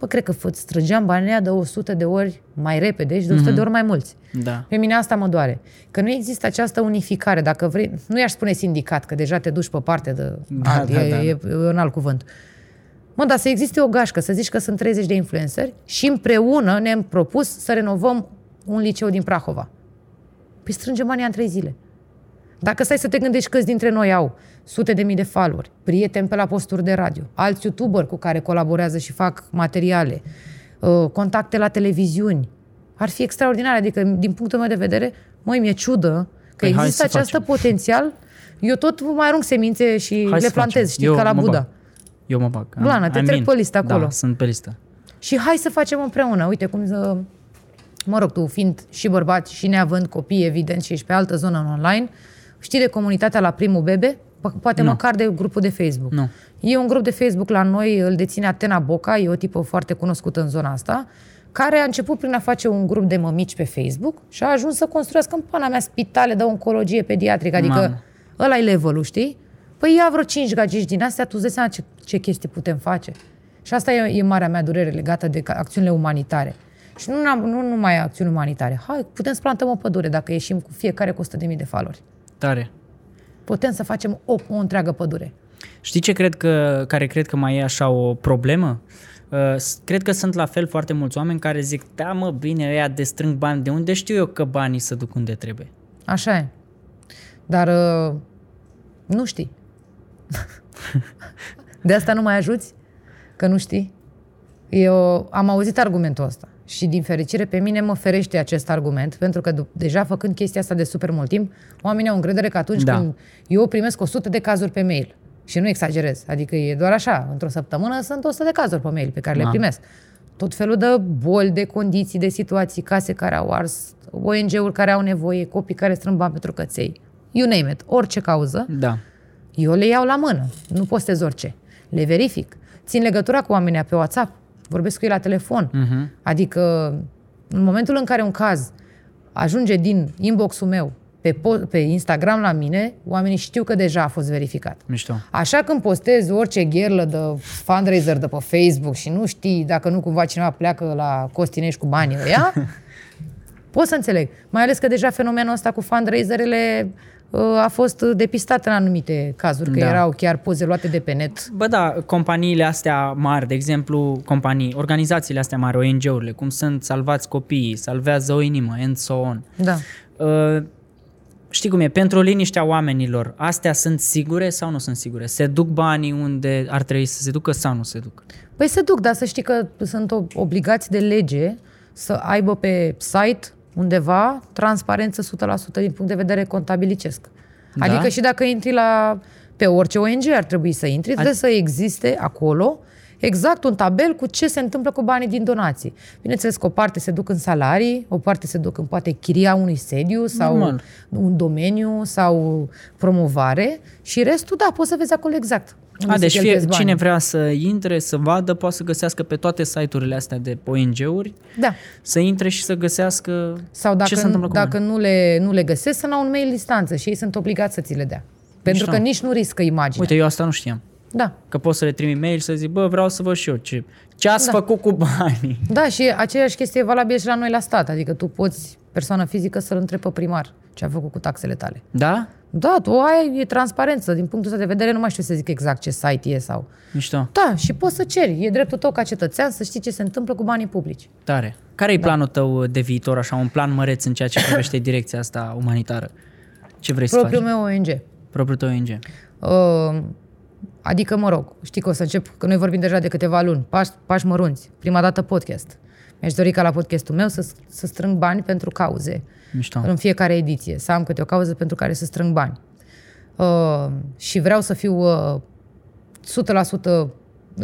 Bă, cred că fă- strângeam banii aia de 100 de ori mai repede și de 100 de ori mai mulți. Da. Pe mine asta mă doare. Că nu există această unificare. Dacă vrei, nu i-aș spune sindicat, că deja te duci pe parte de... Da, alt, da, e, da, e, e un alt cuvânt. Mă, dar să existe o gașcă, să zici că sunt 30 de influenceri și împreună ne-am propus să renovăm un liceu din Prahova. Păi strângem banii în trei zile. Dacă stai să te gândești câți dintre noi au sute de mii de followeri, prieteni pe la posturi de radio, alți youtuberi cu care colaborează și fac materiale, uh, contacte la televiziuni, ar fi extraordinar. Adică, din punctul meu de vedere, măi, mi-e ciudă că Păi hai există să această facem. potențial. Eu tot mai arunc semințe și Hai le să plantez, facem. știi, Eu ca la mă Buddha. bag. Eu mă bag. Am- Blană, te I'm trec in. pe listă acolo. Da, sunt pe listă. Și hai să facem împreună. Uite cum să... Mă rog, tu fiind și bărbat și neavând copii, evident, și ești pe altă zonă în online, știi de comunitatea la primul bebe? Po- Poate Nu. măcar de grupul de Facebook. Nu. E un grup de Facebook la noi, îl deține Atena Boca, e o tipă foarte cunoscută în zona asta, care a început prin a face un grup de mămici pe Facebook și a ajuns să construiască în pana mea spitale de oncologie pediatrică, adică Mamă. ăla e levelul, știi? Păi ia vreo cinci gagici din astea, tu îți dai seama ce, ce chestii putem face. Și asta e, e marea mea durere legată de ca- acțiunile umanitare. Și nu, n-am- nu numai acțiuni umanitare. Hai, putem să plantăm o pădure dacă ieșim cu fiecare cu 100.000 de mii de falori. Tare. Putem să facem o, o întreagă pădure. Știi ce cred că, care cred că mai e așa o problemă? Uh, s- cred că sunt la fel foarte mulți oameni care zic, da mă, bine, ăia de strâng bani, de unde știu eu că banii să duc unde trebuie? Așa e. Dar uh, nu știi. de asta nu mai ajuți? Că nu știi? Eu am auzit argumentul ăsta și din fericire pe mine mă ferește acest argument pentru că dup- deja făcând chestia asta de super mult timp, oamenii au încredere că atunci Da. când eu primesc 100 de cazuri pe mail și nu exagerez, adică e doar așa, într-o săptămână sunt 100 de cazuri pe mail pe care le Mamă. primesc. tot felul de boli, de condiții, de situații, case care au ars, ONG-uri care au nevoie, copii care strâng bani pentru căței, you name it, orice cauză, Da. eu le iau la mână, nu postez orice. Le verific. Țin legătura cu oamenii pe WhatsApp, vorbesc cu ei la telefon. Mhm. Adică, în momentul în care un caz ajunge din inbox-ul meu pe, po- pe Instagram la mine, oamenii știu că deja a fost verificat. Mișto. Așa când postezi orice gherlă de fundraiser de pe Facebook și nu știi dacă nu cumva cineva pleacă la Costinești cu banii ăia, pot să înțeleg. Mai ales că deja fenomenul ăsta cu fundraiserele uh, a fost depistat în anumite cazuri, că Da. erau chiar poze luate de pe net. Bă, da, companiile astea mari, de exemplu, companii, organizațiile astea mari, ONG-urile, cum sunt Salvați Copiii, Salvează o Inimă, and so on. Da. Uh, știi cum e, pentru liniștea oamenilor, astea sunt sigure sau nu sunt sigure? Se duc banii unde ar trebui să se ducă sau nu se duc? Păi se duc, dar să știi că sunt o- obligați de lege să aibă pe site undeva transparență 100% din punct de vedere contabilicesc. Da? Adică și dacă intri la pe orice ONG ar trebui să intri, trebuie să existe acolo exact un tabel cu ce se întâmplă cu banii din donații. Bineînțeles că o parte se duc în salarii, o parte se duc în poate chiria unui sediu sau Normal. un domeniu sau promovare și restul, da, poți să vezi acolo exact. Unde A, se deci fie, cheltuiesc banii. cine vrea să intre, să vadă, poate să găsească pe toate site-urile astea de ONG-uri, Da. să intre și să găsească Sau dacă, ce se întâmplă cu dacă banii. nu, le, nu le găsesc, să n-au un mail distanță și ei sunt obligați să ți le dea. Pentru Mișto. că nici nu riscă imaginea. Uite, eu asta nu știam. Da. Că poți să le trimi mail și să zic, bă, vreau să văd și eu ce, ce ați Da. făcut cu banii. Da, și aceeași chestie e valabilă și la noi la stat. Adică tu poți, persoană fizică, să-l întrebi pe primar ce a făcut cu taxele tale. Da? Da, tu ai e transparență. Din punctul ăsta de vedere, nu mai știu să zic exact ce site e sau... Mișto. Da, și poți să ceri. E dreptul tău ca cetățean să știi ce se întâmplă cu banii publici. Tare. Care e planul tău de viitor, așa, un plan măreț în ceea ce privește direcția asta umanitară? Ce vrei Propriul să faci? meu ONG. Propriul tău ONG. Uh, adică, mă rog, știi că o să încep, că noi vorbim deja de câteva luni, pași, pași mărunți, prima dată podcast. Mi-aș dori ca la podcastul meu să, să strâng bani pentru cauze Mișto. în fiecare ediție, să am câte o cauză pentru care să strâng bani. Uh, și vreau să fiu uh, 100%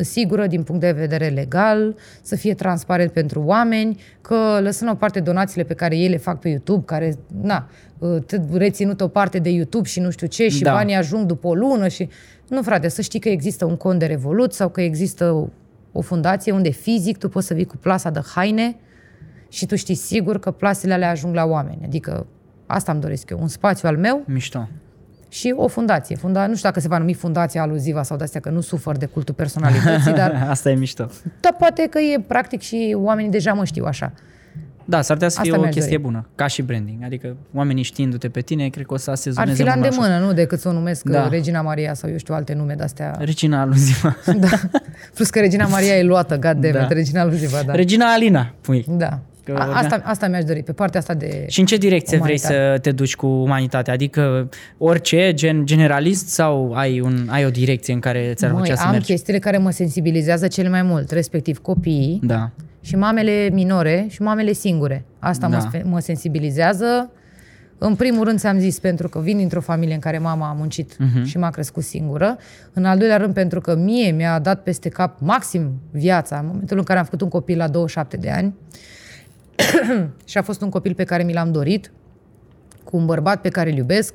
sigură din punct de vedere legal, să fie transparent pentru oameni, că lăsând o parte donațiile pe care ei le fac pe YouTube, care, na, uh, t- reținut o parte de YouTube și nu știu ce, și Da. banii ajung după o lună și... Nu, frate, să știi că există un cont de Revolut sau că există o, o fundație unde fizic tu poți să vii cu plasa de haine și tu știi sigur că plasele alea ajung la oameni. Adică asta îmi doresc eu, un spațiu al meu Mișto. și o fundație. Funda, nu știu dacă se va numi fundația aluzivă sau de-astea, că nu sufăr de cultul personalității, dar, Asta e mișto. dar poate că e practic și oamenii deja mă știu așa. Da, s-ar putea să fie Asta o mi-aș chestie dori. bună, ca și branding. Adică oamenii știindu-te pe tine, cred că o să Ar asezoneze fi la mult mai ușor. îndemână, nu decât să o numesc Da. da. Regina Maria sau eu știu alte nume de-astea. Regina aluzivă. da. Plus că Regina Maria e luată, god damn Da. it, Regina Aluzivă, da. Regina Alina, pui. da. Că A, orga- asta, asta mi-aș dori, pe partea asta de... Și în ce direcție vrei Umanitar. să te duci cu umanitatea? Adică orice, gen generalist sau ai, un, ai o direcție în care ți-ar Măi, plăcea să am mergi? chestiile care mă sensibilizează cel mai mult, respectiv copiii, Da. și mamele minore și mamele singure. Asta Da. mă, sfe- mă sensibilizează. În primul rând ți-am zis pentru că vin dintr-o familie în care mama a muncit uh-huh. și m-a crescut singură. În al doilea rând pentru că mie mi-a dat peste cap maxim viața în momentul în care am făcut un copil la 27 de ani și a fost un copil pe care mi l-am dorit, cu un bărbat pe care îl iubesc.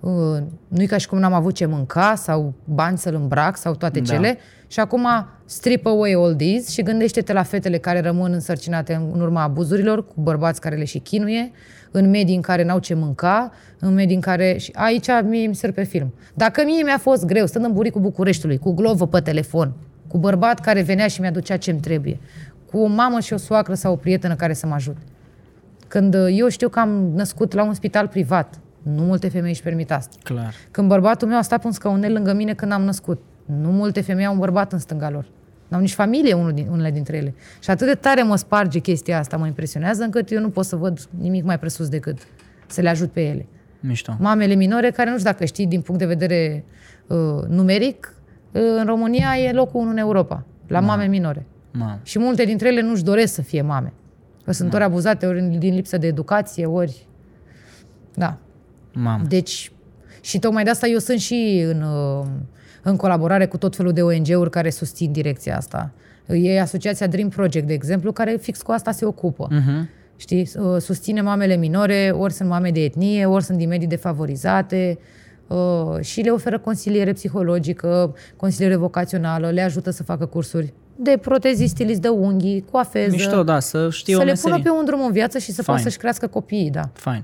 Uh, Nu-i ca și cum n-am avut ce mânca sau bani să-l îmbrac sau toate Da. cele. Și acum strip away all these și gândește-te la fetele care rămân însărcinate în în urma abuzurilor, cu bărbați care le și chinuie, în medii în care n-au ce mânca, în medii în care... Și aici mie mi se pe film. Dacă mie mi-a fost greu, stând în buricul Bucureștiului, cu glovă pe telefon, cu bărbat care venea și mi-aducea ce-mi trebuie, cu o mamă și o soacră sau o prietenă care să mă ajute. Când uh, eu știu că am născut la un spital privat, nu multe femei își permit asta. Clar. Când bărbatul meu a stat pe un scaunel lângă mine când am născut, nu multe femei au un bărbat în stânga lor. N-au nici familie unul din, unele dintre ele. Și atât de tare mă sparge chestia asta, mă impresionează, încât eu nu pot să văd nimic mai presus decât să le ajut pe ele. Mișto. Mamele minore, care nu știu dacă știi din punct de vedere uh, numeric, uh, în România e locul 1 în Europa, la mame minore. Mamă. Și multe dintre ele nu-și doresc să fie mame. Că sunt ori abuzate, ori din lipsă de educație, ori... Da. Mamă. Deci, și tocmai de asta eu sunt și în, uh, în colaborare cu tot felul de ONG-uri care susțin direcția asta. E asociația Dream Project, de exemplu, care fix cu asta se ocupă. Mhm. Știi? Uh, Susține mamele minore, ori sunt mame de etnie, ori sunt din medii defavorizate uh, și le oferă consiliere psihologică, consiliere vocațională, le ajută să facă cursuri de protezii, stilist de unghii, coafeză. Mișto, da, să știi să o le meserie. pună pe un drum în viață și să Fain. poată să-și crească copiii, da. Fain.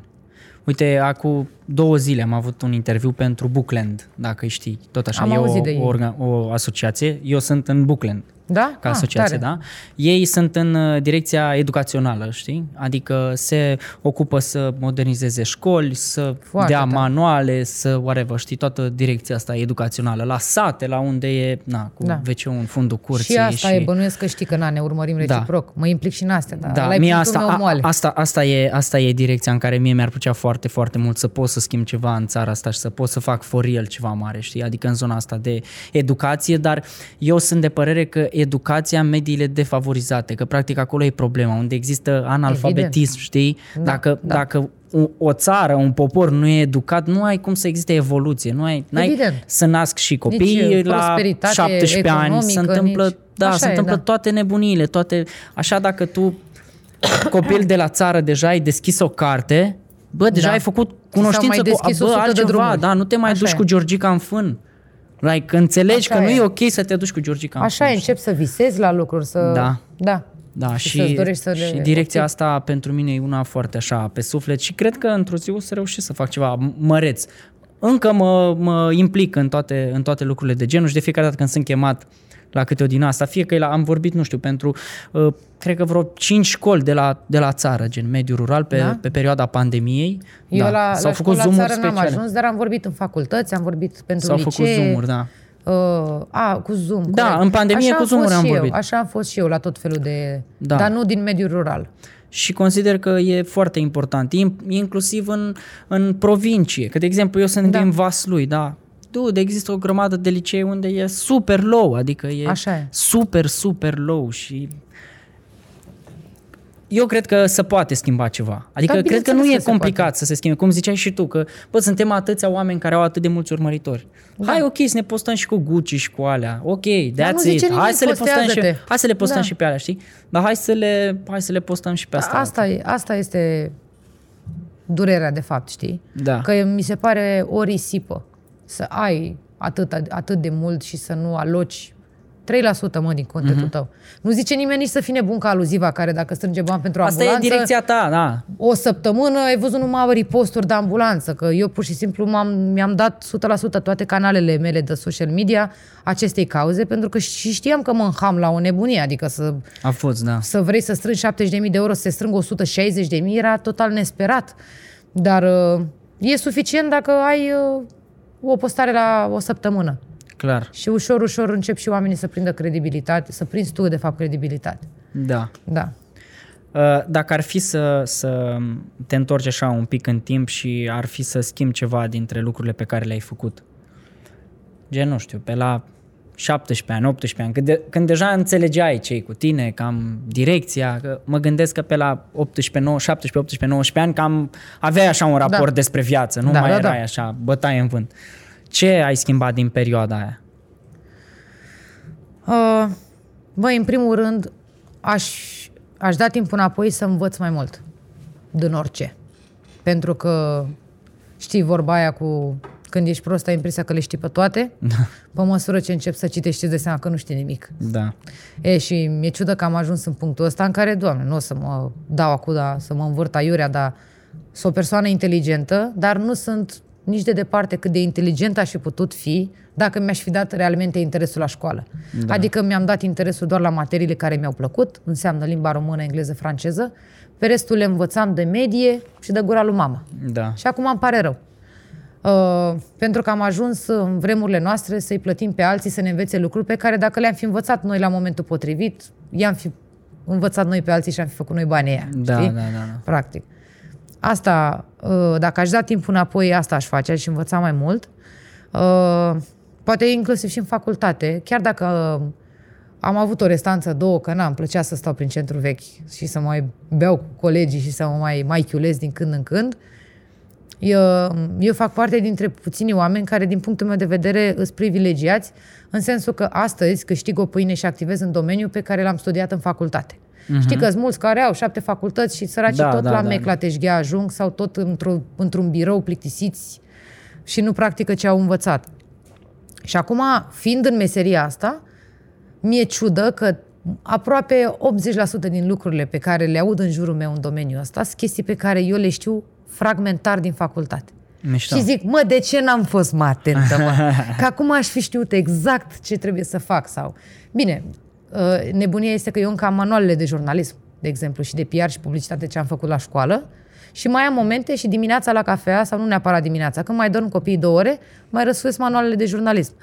Uite, acum două zile am avut un interviu pentru Bookland, dacă îi știi. Tot așa, Am e auzit o, de ei. o, orga, o asociație. Eu sunt în Bookland, Da? ca Ah, asociație, tare. da? Ei sunt în uh, direcția educațională, știi? Adică se ocupă să modernizeze școli, să Foarte dea tare. manuale, să whatever, știi? Toată direcția asta educațională. La sate, la unde e, na, cu Da. wc în fundul curții. Și asta e, bănuiesc că știi că na, ne urmărim Da. reciproc. Mă implic și în astea, dar Da, ăla e mie punctul asta, meu a, moale. asta, asta, e, asta e direcția în care mie mi-ar plăcea foarte, foarte mult să pot să schimb ceva în țara asta și să pot să fac for real ceva mare, știi? Adică în zona asta de educație, dar eu sunt de părere că educația în mediile defavorizate, că practic acolo e problema, unde există analfabetism, Evident. știi? Da, dacă, da. dacă o, o țară, un popor nu e educat, nu ai cum să existe evoluție, nu ai n-ai Evident. să nasc și Nici, copii uh, la prosperitate 17 ani, se economică, întâmplă, nici- da, Așa se e, întâmplă da. toate nebuniile, toate... Așa dacă tu copil de la țară deja ai deschis o carte, bă, deja Da. ai făcut S-au cunoștință mai cu deschis bă, 100 de altceva, drumuri. da, nu te mai Așa duci e. cu Georgica în fân. Like, înțelegi Așa că nu e. e ok să te duci cu Georgica în Așa fân. e, încep să visezi la lucruri, să... Da. Da. Da, Și și, să-ți dorești să le și direcția obții. asta pentru mine e una foarte așa pe suflet și cred că într-o zi o să reușesc să fac ceva măreț. Încă mă, mă implic în toate, în toate lucrurile de genul și de fiecare dată când sunt chemat la câte o din asta, fie că e la, am vorbit, nu știu, pentru, uh, cred că vreo 5 școli de la, de la țară, gen mediu rural, pe, Da? pe perioada pandemiei. Eu da. la, S-au la făcut școala zoom-uri țară n-am speciale. ajuns, dar am vorbit în facultăți, am vorbit pentru S-au licee. făcut zoom-uri, da. Uh, a, cu Zoom. Da, corect. în pandemie Așa cu am Zoom-uri fost am și eu, vorbit. Așa am fost și eu la tot felul de... Da. Dar nu din mediul rural. Și consider că e foarte important, in- inclusiv în, în provincie. Că, de exemplu, eu sunt Da. din Vaslui, da. Dude, există o grămadă de licee unde e super low, adică e, Așa e. super, super low și eu cred că se poate schimba ceva. Adică Da, cred că nu bineînțeles e că se complicat poate. să se schimbe. Cum ziceai și tu, că bă, suntem atâția oameni care au atât de mulți urmăritori. Da. Hai ok să ne postăm și cu Gucci și cu alea. Ok, Dar nu that's zice it. nimic, Hai să le postăm și, postează-te. hai să le postăm Da. și pe alea, știi? Dar hai să le, hai să le postăm și pe asta. Asta, e, asta este durerea, de fapt, știi? Da. Că mi se pare o risipă să ai atât, atât de mult și să nu aloci 3% mă din contentul Mhm. tău. Nu zice nimeni nici să fii nebun ca aluziva care dacă strânge bani pentru Asta ambulanță... e direcția ta, da. o săptămână ai văzut numai riposturi de ambulanță, că eu pur și simplu m-am, mi-am dat 100% toate canalele mele de social media acestei cauze, pentru că și știam că mă înham la o nebunie, adică să, A fost, da. să vrei să strângi 70.000 de euro, să se strângă 160.000, era total nesperat. Dar uh, e suficient dacă ai uh, o postare la o săptămână. Clar. Și ușor, ușor încep și oamenii să prindă credibilitate, să prinzi tu, de fapt, credibilitate. Da. Da. Uh, Dacă ar fi să, să te întorci așa un pic în timp și ar fi să schimbi ceva dintre lucrurile pe care le-ai făcut, gen, nu știu, pe la 17 ani, 18 ani, când, de, când deja înțelegeai ce cu tine, cam direcția, că mă gândesc că pe la 18, 9, 17, 18, 19 ani cam aveai așa un raport Da. despre viață, nu Da, mai da, erai da. așa, bătaie în vânt. Ce ai schimbat din perioada aia? Uh, băi, în primul rând, aș, aș da timp înapoi să învăț mai mult din orice. Pentru că știi vorba aia cu când ești prost ai impresia că le știi pe toate, da. pe măsură ce începi să citești îți dai seama că nu știi nimic. Da. E, și mi-e ciudă că am ajuns în punctul ăsta în care, doamne, nu o să mă dau acum, da, să mă învârt aiurea, dar sunt o persoană inteligentă, dar nu sunt nici de departe cât de inteligent aș fi putut fi dacă mi-aș fi dat realmente interesul la școală. Da. Adică mi-am dat interesul doar la materiile care mi-au plăcut, înseamnă limba română, engleză, franceză, pe restul le învățam de medie și de gura lui mama. Da. Și acum îmi pare rău. Uh, pentru că am ajuns în vremurile noastre să-i plătim pe alții să ne învețe lucruri pe care dacă le-am fi învățat noi la momentul potrivit, i-am fi învățat noi pe alții și am fi făcut noi banii aia. Da, știi? da, da, da. Practic. Asta, uh, dacă aș da timp înapoi, asta aș face, aș învăța mai mult. Uh, Poate inclusiv și în facultate, chiar dacă uh, am avut o restanță, două, că n-am plăcea să stau prin centru vechi și să mai beau cu colegii și să mă mai, mai chiulez din când în când, Eu, eu fac parte dintre puțini oameni care, din punctul meu de vedere, îs privilegiați, în sensul că astăzi câștig o pâine și activez în domeniu pe care l-am studiat în facultate. Uh-huh. Știi că sunt mulți care au șapte facultăți și săracii Da, tot da, la da. mec, la teșghea ajung sau tot într-o, într-un birou plictisiți și nu practică ce au învățat. Și acum, fiind în meseria asta, mi-e ciudă că aproape 80% din lucrurile pe care le aud în jurul meu în domeniul ăsta sunt chestii pe care eu le știu fragmentar din facultate. Mișto. Și zic, mă, de ce n-am fost mai atentă, mă? Că acum aș fi știut exact ce trebuie să fac sau... Bine, uh, nebunia este că eu încă am manualele de jurnalism, de exemplu, și de PR și publicitate ce am făcut la școală și mai am momente și dimineața la cafea, sau nu neapărat dimineața, când mai dorm copiii două ore, mai răsfuiesc manualele de jurnalism.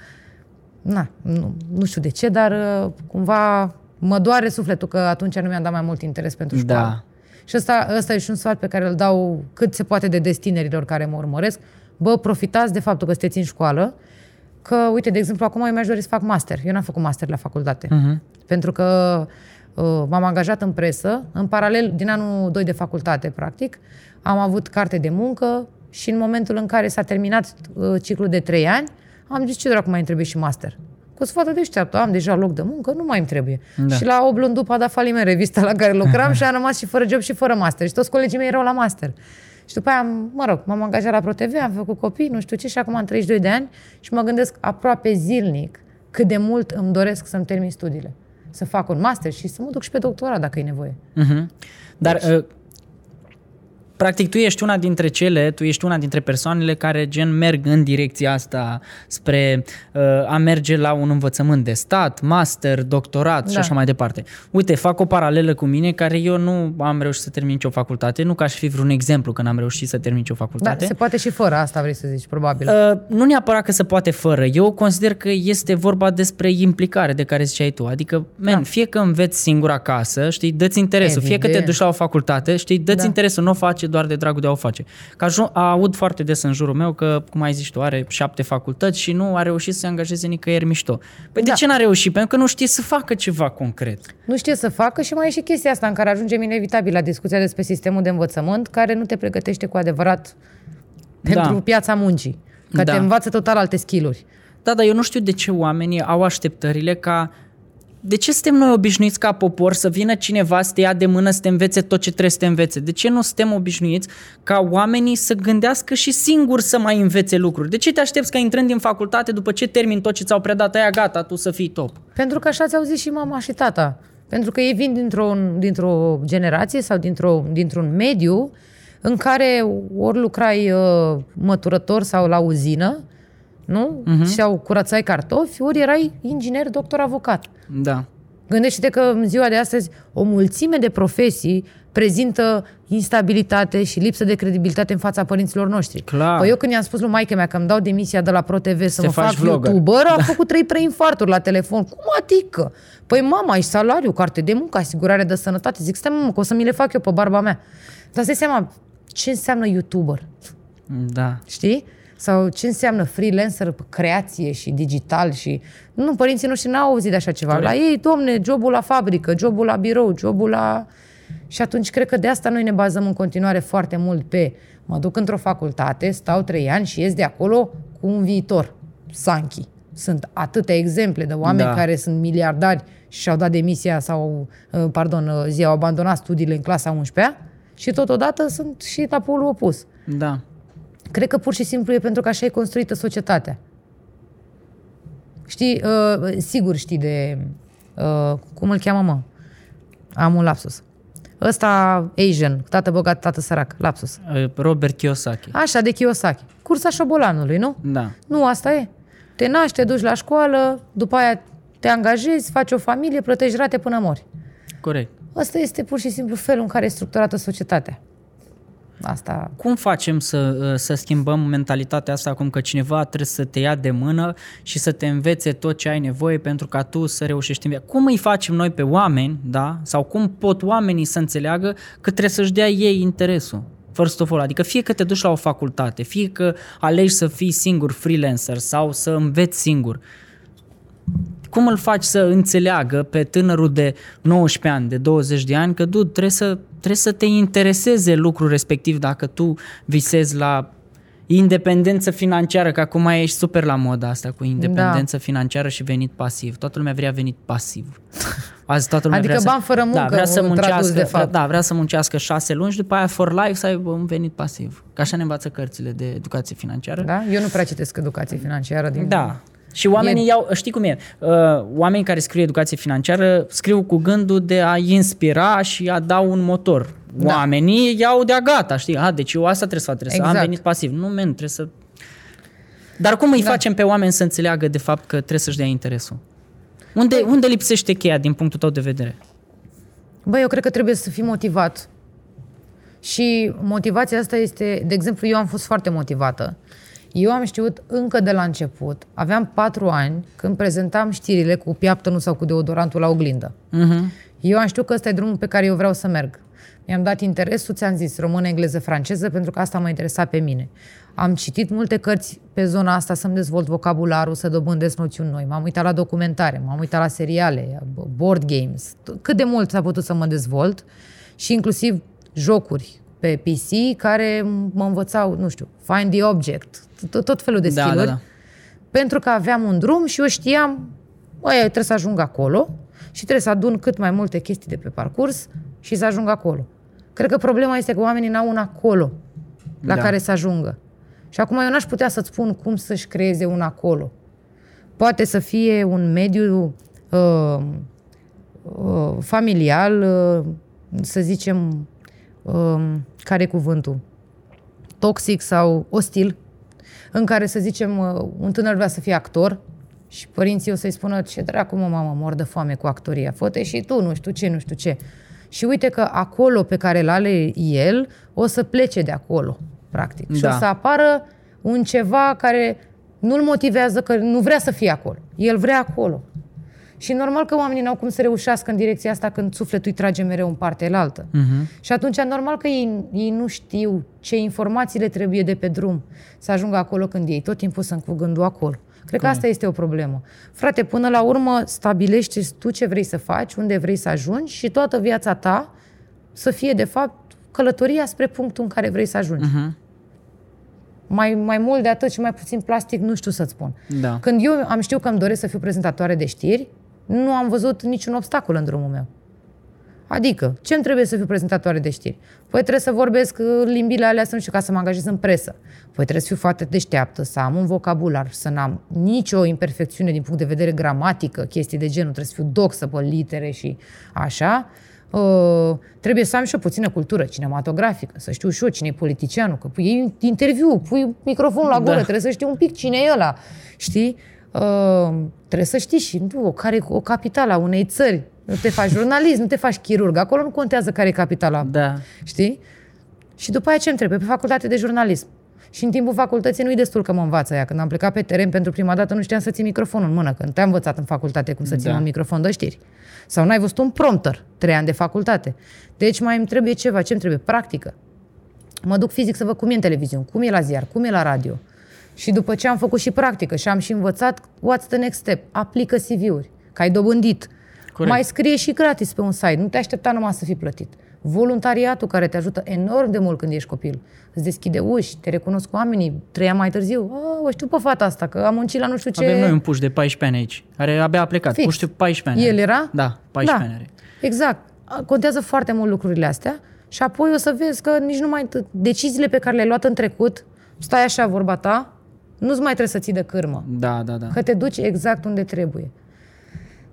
Na, nu, nu știu de ce, dar uh, cumva mă doare sufletul că atunci nu mi-am dat mai mult interes pentru școală. Da. Și ăsta, ăsta e și un sfat pe care îl dau cât se poate de des tinerilor care mă urmăresc. Bă, profitați de faptul că sunteți în școală, că, uite, de exemplu, acum eu mi-aș dori să fac master. Eu n-am făcut master la facultate. Uh-huh. Pentru că uh, m-am angajat în presă, în paralel, din anul 2 de facultate, practic, am avut carte de muncă și în momentul în care s-a terminat uh, ciclul de 3 ani, am zis, ce dracu mai îmi trebuie și master? Cu sfatul deșteaptă, am deja loc de muncă, nu mai îmi trebuie. Da. Și la 8 luni după a dat faliment revista la care lucram și am rămas și fără job și fără master. Și toți colegii mei erau la master. Și după aia, am, mă rog, m-am angajat la ProTV, am făcut copii, nu știu ce, și acum am 32 de ani și mă gândesc aproape zilnic cât de mult îmi doresc să-mi termin studiile. Să fac un master și să mă duc și pe doctorat dacă e nevoie. Mhm. Dar, uh, practic, tu ești una dintre cele, tu ești una dintre persoanele care, gen, merg în direcția asta spre uh, a merge la un învățământ de stat, master, doctorat și Da. așa mai departe. Uite, fac o paralelă cu mine, care eu nu am reușit să termin nicio facultate, nu ca aș fi vreun exemplu că n-am reușit să termin nicio Da, facultate. se poate și fără asta, vrei să zici, probabil. Uh, nu neapărat că se poate fără. Eu consider că este vorba despre implicare de care ziceai tu. Adică, man, Da. fie că înveți singur acasă, știi, dă-ți interesul. Fie că te Evident. duci la o facultate, știi, dă-ți Da. interesul, nu o face doar de dragul de a o face. Că ajung, aud foarte des în jurul meu că, cum ai zis tu, are șapte facultăți și nu a reușit să se angajeze nicăieri mișto. Păi de Da. ce n-a reușit? Pentru că nu știe să facă ceva concret. nu știe să facă și mai e și chestia asta în care ajungem inevitabil la discuția despre sistemul de învățământ care nu te pregătește cu adevărat pentru Da. piața muncii. Că Da. te învață total alte skill-uri. Da, dar eu nu știu de ce oamenii au așteptările ca... De ce suntem noi obișnuiți ca popor să vină cineva să te ia de mână să te învețe tot ce trebuie să te învețe? De ce nu suntem obișnuiți ca oamenii să gândească și singuri să mai învețe lucruri? De ce te aștepți ca intrând din facultate după ce termin tot ce ți-au predat aia, gata, tu să fii top? Pentru că așa ți-au zis și mama și tata. Pentru că ei vin dintr-o, dintr-o generație sau dintr-o, dintr-un mediu în care ori lucrai uh, măturător sau la uzină, nu? Uh-huh. Sau curățai cartofi, ori erai inginer, doctor, avocat. Da. Gândește-te că în ziua de astăzi o mulțime de profesii prezintă instabilitate și lipsă de credibilitate în fața părinților noștri. Clar. Păi eu când i-am spus lui maică mea că îmi dau demisia de la ProTV să te mă faci fac vlogger. YouTuber, a făcut trei preinfarturi la telefon. Cum adică? Păi mama, ai salariu, carte de muncă, asigurare de sănătate. Zic, stai mă, că o să mi le fac eu pe barba mea. Dar să seama ce înseamnă YouTuber. Da. Știi? Sau ce înseamnă freelancer, creație și digital și... Nu, părinții noștri n-au auzit de așa ceva. Corect. La ei, domne, jobul la fabrică, jobul la birou, jobul la... Și atunci cred că de asta noi ne bazăm în continuare foarte mult pe mă duc într-o facultate, stau trei ani și ies de acolo cu un viitor. Sanchi. Sunt atâtea exemple de oameni Da. care sunt miliardari și și-au dat demisia sau, uh, pardon, uh, zi, au abandonat studiile în clasa 11 și totodată sunt și la polul opus. Da. Cred că pur și simplu e pentru că așa e construită societatea. Știi, uh, sigur știi de... Uh, cum îl cheamă, mă? Am un lapsus. Ăsta Asian, tată bogat, tată sărac, lapsus. Uh, Robert Kiyosaki. Așa, de Kiyosaki. Cursa șobolanului, nu? Da. Nu, asta e. Te naști, te duci la școală, după aia te angajezi, faci o familie, plătești rate până mori. Corect. Ăsta este pur și simplu felul în care e structurată societatea. Asta Cum facem să, să schimbăm mentalitatea asta acum că cineva trebuie să te ia de mână și să te învețe tot ce ai nevoie pentru ca tu să reușești în viață? Cum îi facem noi pe oameni, da? Sau cum pot oamenii să înțeleagă că trebuie să-și dea ei interesul? First of all, adică fie că te duci la o facultate, fie că alegi să fii singur freelancer sau să înveți singur, cum îl faci să înțeleagă pe tânărul de 19 ani, de 20 de ani, că du, trebuie să, trebuie să te intereseze lucrul respectiv dacă tu visezi la independență financiară, că acum ești super la moda asta cu independență da. financiară și venit pasiv. Toată lumea vrea venit pasiv. Azi toată lumea Adică vrea bani fără muncă, da, vrea să tradus, muncească, de fapt. Da, vrea să muncească șase luni și după aia for life să aibă un venit pasiv. Că așa ne învață cărțile de educație financiară. Da? Eu nu prea citesc educație financiară din... Da. Și oamenii iau, știi cum e, uh, oamenii care scriu educație financiară scriu cu gândul de a inspira și a da un motor. Da. Oamenii iau de-a gata, știi? A, deci eu asta trebuie să fac, trebuie să am Exact. venit pasiv. Nu, men, trebuie să... Dar cum îi Da. facem pe oameni să înțeleagă de fapt că trebuie să-și dea interesul? Unde, unde lipsește cheia din punctul tău de vedere? Băi, eu cred că trebuie să fii motivat. Și motivația asta este, de exemplu, eu am fost foarte motivată. Eu am știut încă de la început, aveam patru ani, când prezentam știrile cu piaptănul sau cu deodorantul la oglindă. Uh-huh. Eu am știut că ăsta e drumul pe care eu vreau să merg. Mi-am dat interesul, ți-am zis, română, engleză, franceză, pentru că asta mă interesa pe mine. Am citit multe cărți pe zona asta să-mi dezvolt vocabularul, să dobândesc noțiuni noi. M-am uitat la documentare, m-am uitat la seriale, board games, cât de mult s-a putut să mă dezvolt și inclusiv jocuri pe PC care mă învățau, nu știu, find the object, tot, tot felul de Da, skill-uri da, da. pentru că aveam un drum și eu știam, băi, trebuie să ajung acolo și trebuie să adun cât mai multe chestii de pe parcurs și să ajung acolo. Cred că problema este că oamenii n-au un acolo la Da. care să ajungă. Și acum eu n-aș putea să-ți spun cum să-și creeze un acolo. Poate să fie un mediu uh, uh, familial, uh, să zicem, uh, care e cuvântul? Toxic sau ostil, în care, să zicem, uh, un tânăr vrea să fie actor și părinții o să-i spună ce dracu, mă, mamă, mor de foame cu actoria, fă și tu, nu știu ce, nu știu ce. Și uite că acolo pe care îl are el, o să plece de acolo, practic. Și Da. o să apară un ceva care nu-l motivează, că nu vrea să fie acolo. El vrea acolo. Și normal că oamenii n-au cum să reușească în direcția asta când sufletul îi trage mereu în partea altă. Uh-huh. Și atunci normal că ei, ei nu știu ce informații le trebuie de pe drum să ajungă acolo când ei tot timpul sunt cu gândul acolo. Cred că asta este o problemă. Frate, până la urmă stabilește tu ce vrei să faci, unde vrei să ajungi și toată viața ta să fie, de fapt, călătoria spre punctul în care vrei să ajungi. Uh-huh. Mai, mai mult de atât și mai puțin plastic, nu știu să-ți spun. Da. Când eu am știut că îmi doresc să fiu prezentatoare de știri, nu am văzut niciun obstacol în drumul meu. Adică, ce îmi trebuie să fiu prezentatoare de știri? Păi trebuie să vorbesc uh, limbile alea, să nu știu, ca să mă angajez în presă. Păi trebuie să fiu foarte deșteaptă, să am un vocabular, să n-am nicio imperfecțiune din punct de vedere gramatică, chestii de genul, trebuie să fiu doxă pe litere și așa. Uh, trebuie să am și o puțină cultură cinematografică, să știu și eu cine e politicianul, că pui iei interviu, pui microfonul la gură, Da. trebuie să știi un pic cine e ăla, știi? Uh, trebuie să știi și nu, care e o capitală a unei țări. Nu te faci jurnalist, nu te faci chirurg. Acolo nu contează care e capitala. Da. Știi? Și după aia ce îmi trebuie? Pe facultate de jurnalism. Și în timpul facultății nu-i destul că mă învață ea. Când am plecat pe teren pentru prima dată, nu știam să ții microfonul în mână. Când te-am învățat în facultate cum să ții Da. un microfon de știri. Sau n-ai văzut un prompter, trei ani de facultate. Deci mai îmi trebuie ceva. Ce îmi trebuie? Practică. Mă duc fizic să văd cum e în televiziune, cum e la ziar, cum e la radio. Și după ce am făcut și practică și am și învățat, what's the next step? Aplică CV-uri, că ai dobândit. Corect. Mai scrie și gratis pe un site, nu te aștepta numai să fii plătit. Voluntariatul care te ajută enorm de mult când ești copil. Îți deschide uși, te recunosc cu oamenii, trei ani mai târziu. A, o știu pe fata asta, că am muncit la nu știu ce... Avem noi un puș de 14 ani aici, care abia a plecat. Fix. Puștiu 14 ani. El era? Da, 14 da. ani are. Exact. A, Contează foarte mult lucrurile astea și apoi o să vezi că nici nu mai... Deciziile pe care le-ai luat în trecut, stai așa vorba ta, nu-ți mai trebuie să ții de cârmă. Da, da, da. Că te duci exact unde trebuie.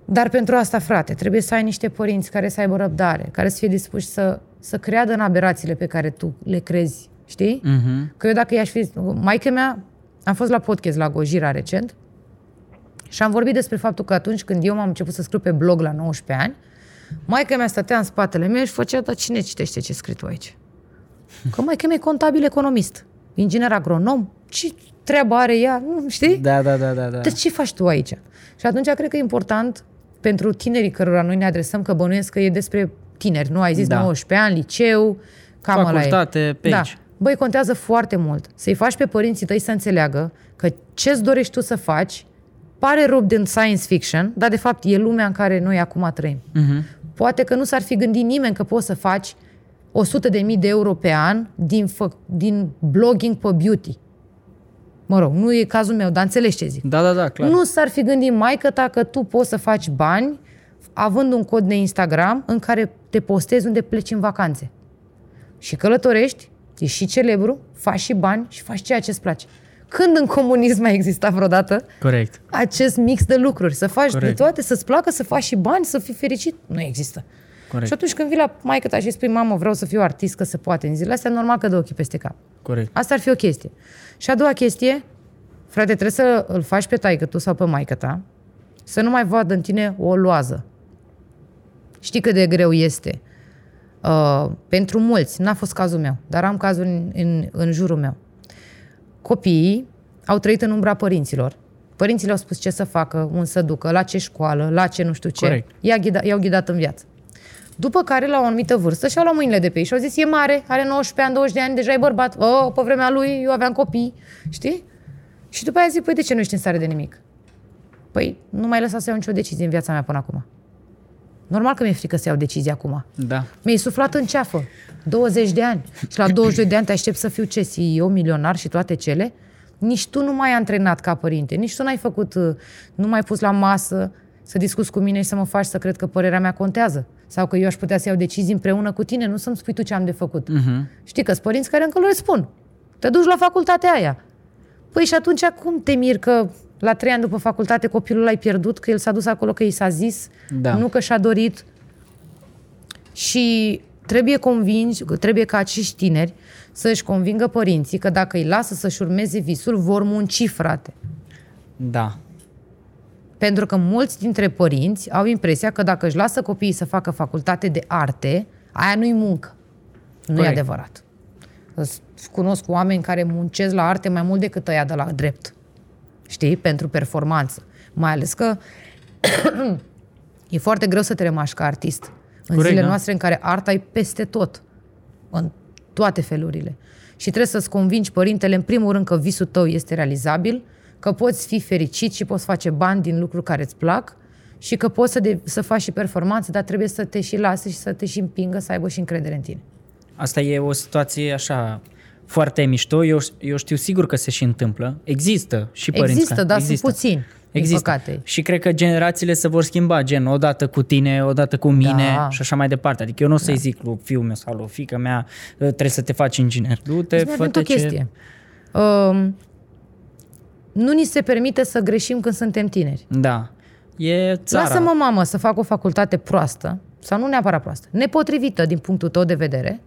Dar pentru asta, frate, trebuie să ai niște părinți care să aibă răbdare, care să fie dispuși să, să creadă în aberațiile pe care tu le crezi, știi? Mhm. Că eu dacă i-aș fi... Maica mea, am fost la podcast la Gojira recent și am vorbit despre faptul că atunci când eu m-am început să scriu pe blog la 19 ani, maica mea stătea în spatele meu și făcea, dar cine citește ce scris tu aici? Că maica mea e contabil economist, inginer agronom, ce treabă are ea, nu știi? Da, da, da, da. da. De ce faci tu aici? Și atunci cred că e important pentru tinerii cărora noi ne adresăm, că bănuiesc că e despre tineri, nu? Ai zis Da. 19 ani, liceu, cam ăla e. Facultate, pe da. aici. Băi, contează foarte mult să-i faci pe părinții tăi să înțeleagă că ce-ți dorești tu să faci pare rupt din science fiction, dar de fapt e lumea în care noi acum trăim. Mhm. Poate că nu s-ar fi gândit nimeni că poți să faci 100 de mii de euro pe an din, fă, din blogging pe beauty. Mă rog, nu e cazul meu, dar înțelegi ce zic. Da, da, da, clar. Nu s-ar fi gândit maică ta că tu poți să faci bani având un cod de Instagram în care te postezi unde pleci în vacanțe. Și călătorești, ești și celebru, faci și bani și faci ceea ce îți place. Când în comunism a existat vreodată Corect. acest mix de lucruri? Să faci Corect. de toate, să-ți placă, să faci și bani, să fii fericit? Nu există. Corect. Și atunci când vii la maică ta și îi spui, mamă, vreau să fiu artist, că se poate în zilele astea, normal că dă ochii peste cap. Corect. Asta ar fi o chestie. Și a doua chestie, frate, trebuie să îl faci pe taică tu sau pe maică ta să nu mai vadă în tine o loază. Știi cât de greu este. Uh, pentru mulți, n-a fost cazul meu, dar am cazul în, în, în jurul meu. Copiii au trăit în umbra părinților. Părinții le-au spus ce să facă, un să ducă, la ce școală, la ce nu știu ce. Corect. I-a ghida, i-au ghidat în viață. După care, la o anumită vârstă, și-au luat mâinile de pe ei și au zis, e mare, are 19 ani, 20 de ani, deja e bărbat. Oh, pe vremea lui, eu aveam copii, știi? Și după aia zic, păi de ce nu ești în stare de nimic? Păi nu mai lăsa să iau nicio decizie în viața mea până acum. Normal că mi-e frică să iau decizie acum. Da. Mi-ai suflat în ceafă. 20 de ani. Și la 22 de ani te aștept să fiu ce? CEO, milionar și toate cele? Nici tu nu mai ai antrenat ca părinte, nici tu n-ai făcut, uh, nu mai pus la masă să discuți cu mine și să mă faci să cred că părerea mea contează. Sau că eu aș putea să iau decizii împreună cu tine, nu să-mi spui tu ce am de făcut. Uh-huh. Știi că sunt părinți care încă le spun. Te duci la facultatea aia. Păi și atunci cum te mir că la trei ani după facultate copilul l-ai pierdut, că el s-a dus acolo că i s-a zis, Da. nu că și-a dorit, și trebuie convingi, trebuie ca acești tineri să-și convingă părinții că dacă îi lasă să-și urmeze visul, vor munci, frate. Da. Pentru că mulți dintre părinți au impresia că dacă își lasă copiii să facă facultate de arte, aia nu-i muncă. Nu e Corect. adevărat. Îs- Cunosc oameni care muncesc la arte mai mult decât ăia de la drept. Știi? Pentru performanță. Mai ales că e foarte greu să te remași ca artist. În Corect, zilele da. noastre în care arta e peste tot. În toate felurile. Și trebuie să-ți convingi părintele, în primul rând, că visul tău este realizabil, că poți fi fericit și poți face bani din lucruri care îți plac și că poți să, de, să faci și performanțe, dar trebuie să te și lase și să te și împingă să aibă și încredere în tine. Asta e o situație așa foarte mișto. Eu, eu știu sigur că se și întâmplă. Există și părinți Există, care- dar sunt puțini, din Există. păcate. Și cred că generațiile se vor schimba, gen, odată cu tine, odată cu mine Da. și așa mai departe. Adică eu nu o să-i zic lui fiul meu sau lui fică mea, trebuie să te faci inginer. Du-te, Îți mai avem fă o chestie. Um, nu ni se permite să greșim când suntem tineri. Da. E țara. Lasă-mă, mamă, să fac o facultate proastă, sau nu neapărat proastă, nepotrivită din punctul tău de vedere,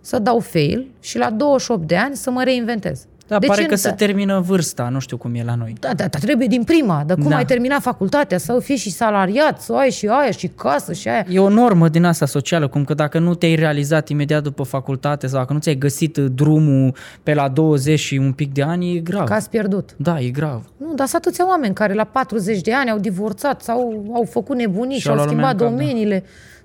să dau fail și la 28 de ani să mă reinventez. Da, De pare ce că nu se te- termină vârsta, nu știu cum e la noi. Da, da, dar trebuie din prima. Dar cum Da. ai terminat facultatea, să fii și salariat, să ai și aia și casă și aia. E o normă din asta socială, cum că dacă nu te-ai realizat imediat după facultate sau dacă nu ți-ai găsit drumul pe la 20 și un pic de ani, e grav. Că ați pierdut. Da, e grav. Nu, dar sunt atâția oameni care la 40 de ani au divorțat sau au făcut nebunii Și și au au luat lumea schimbat în cap, da.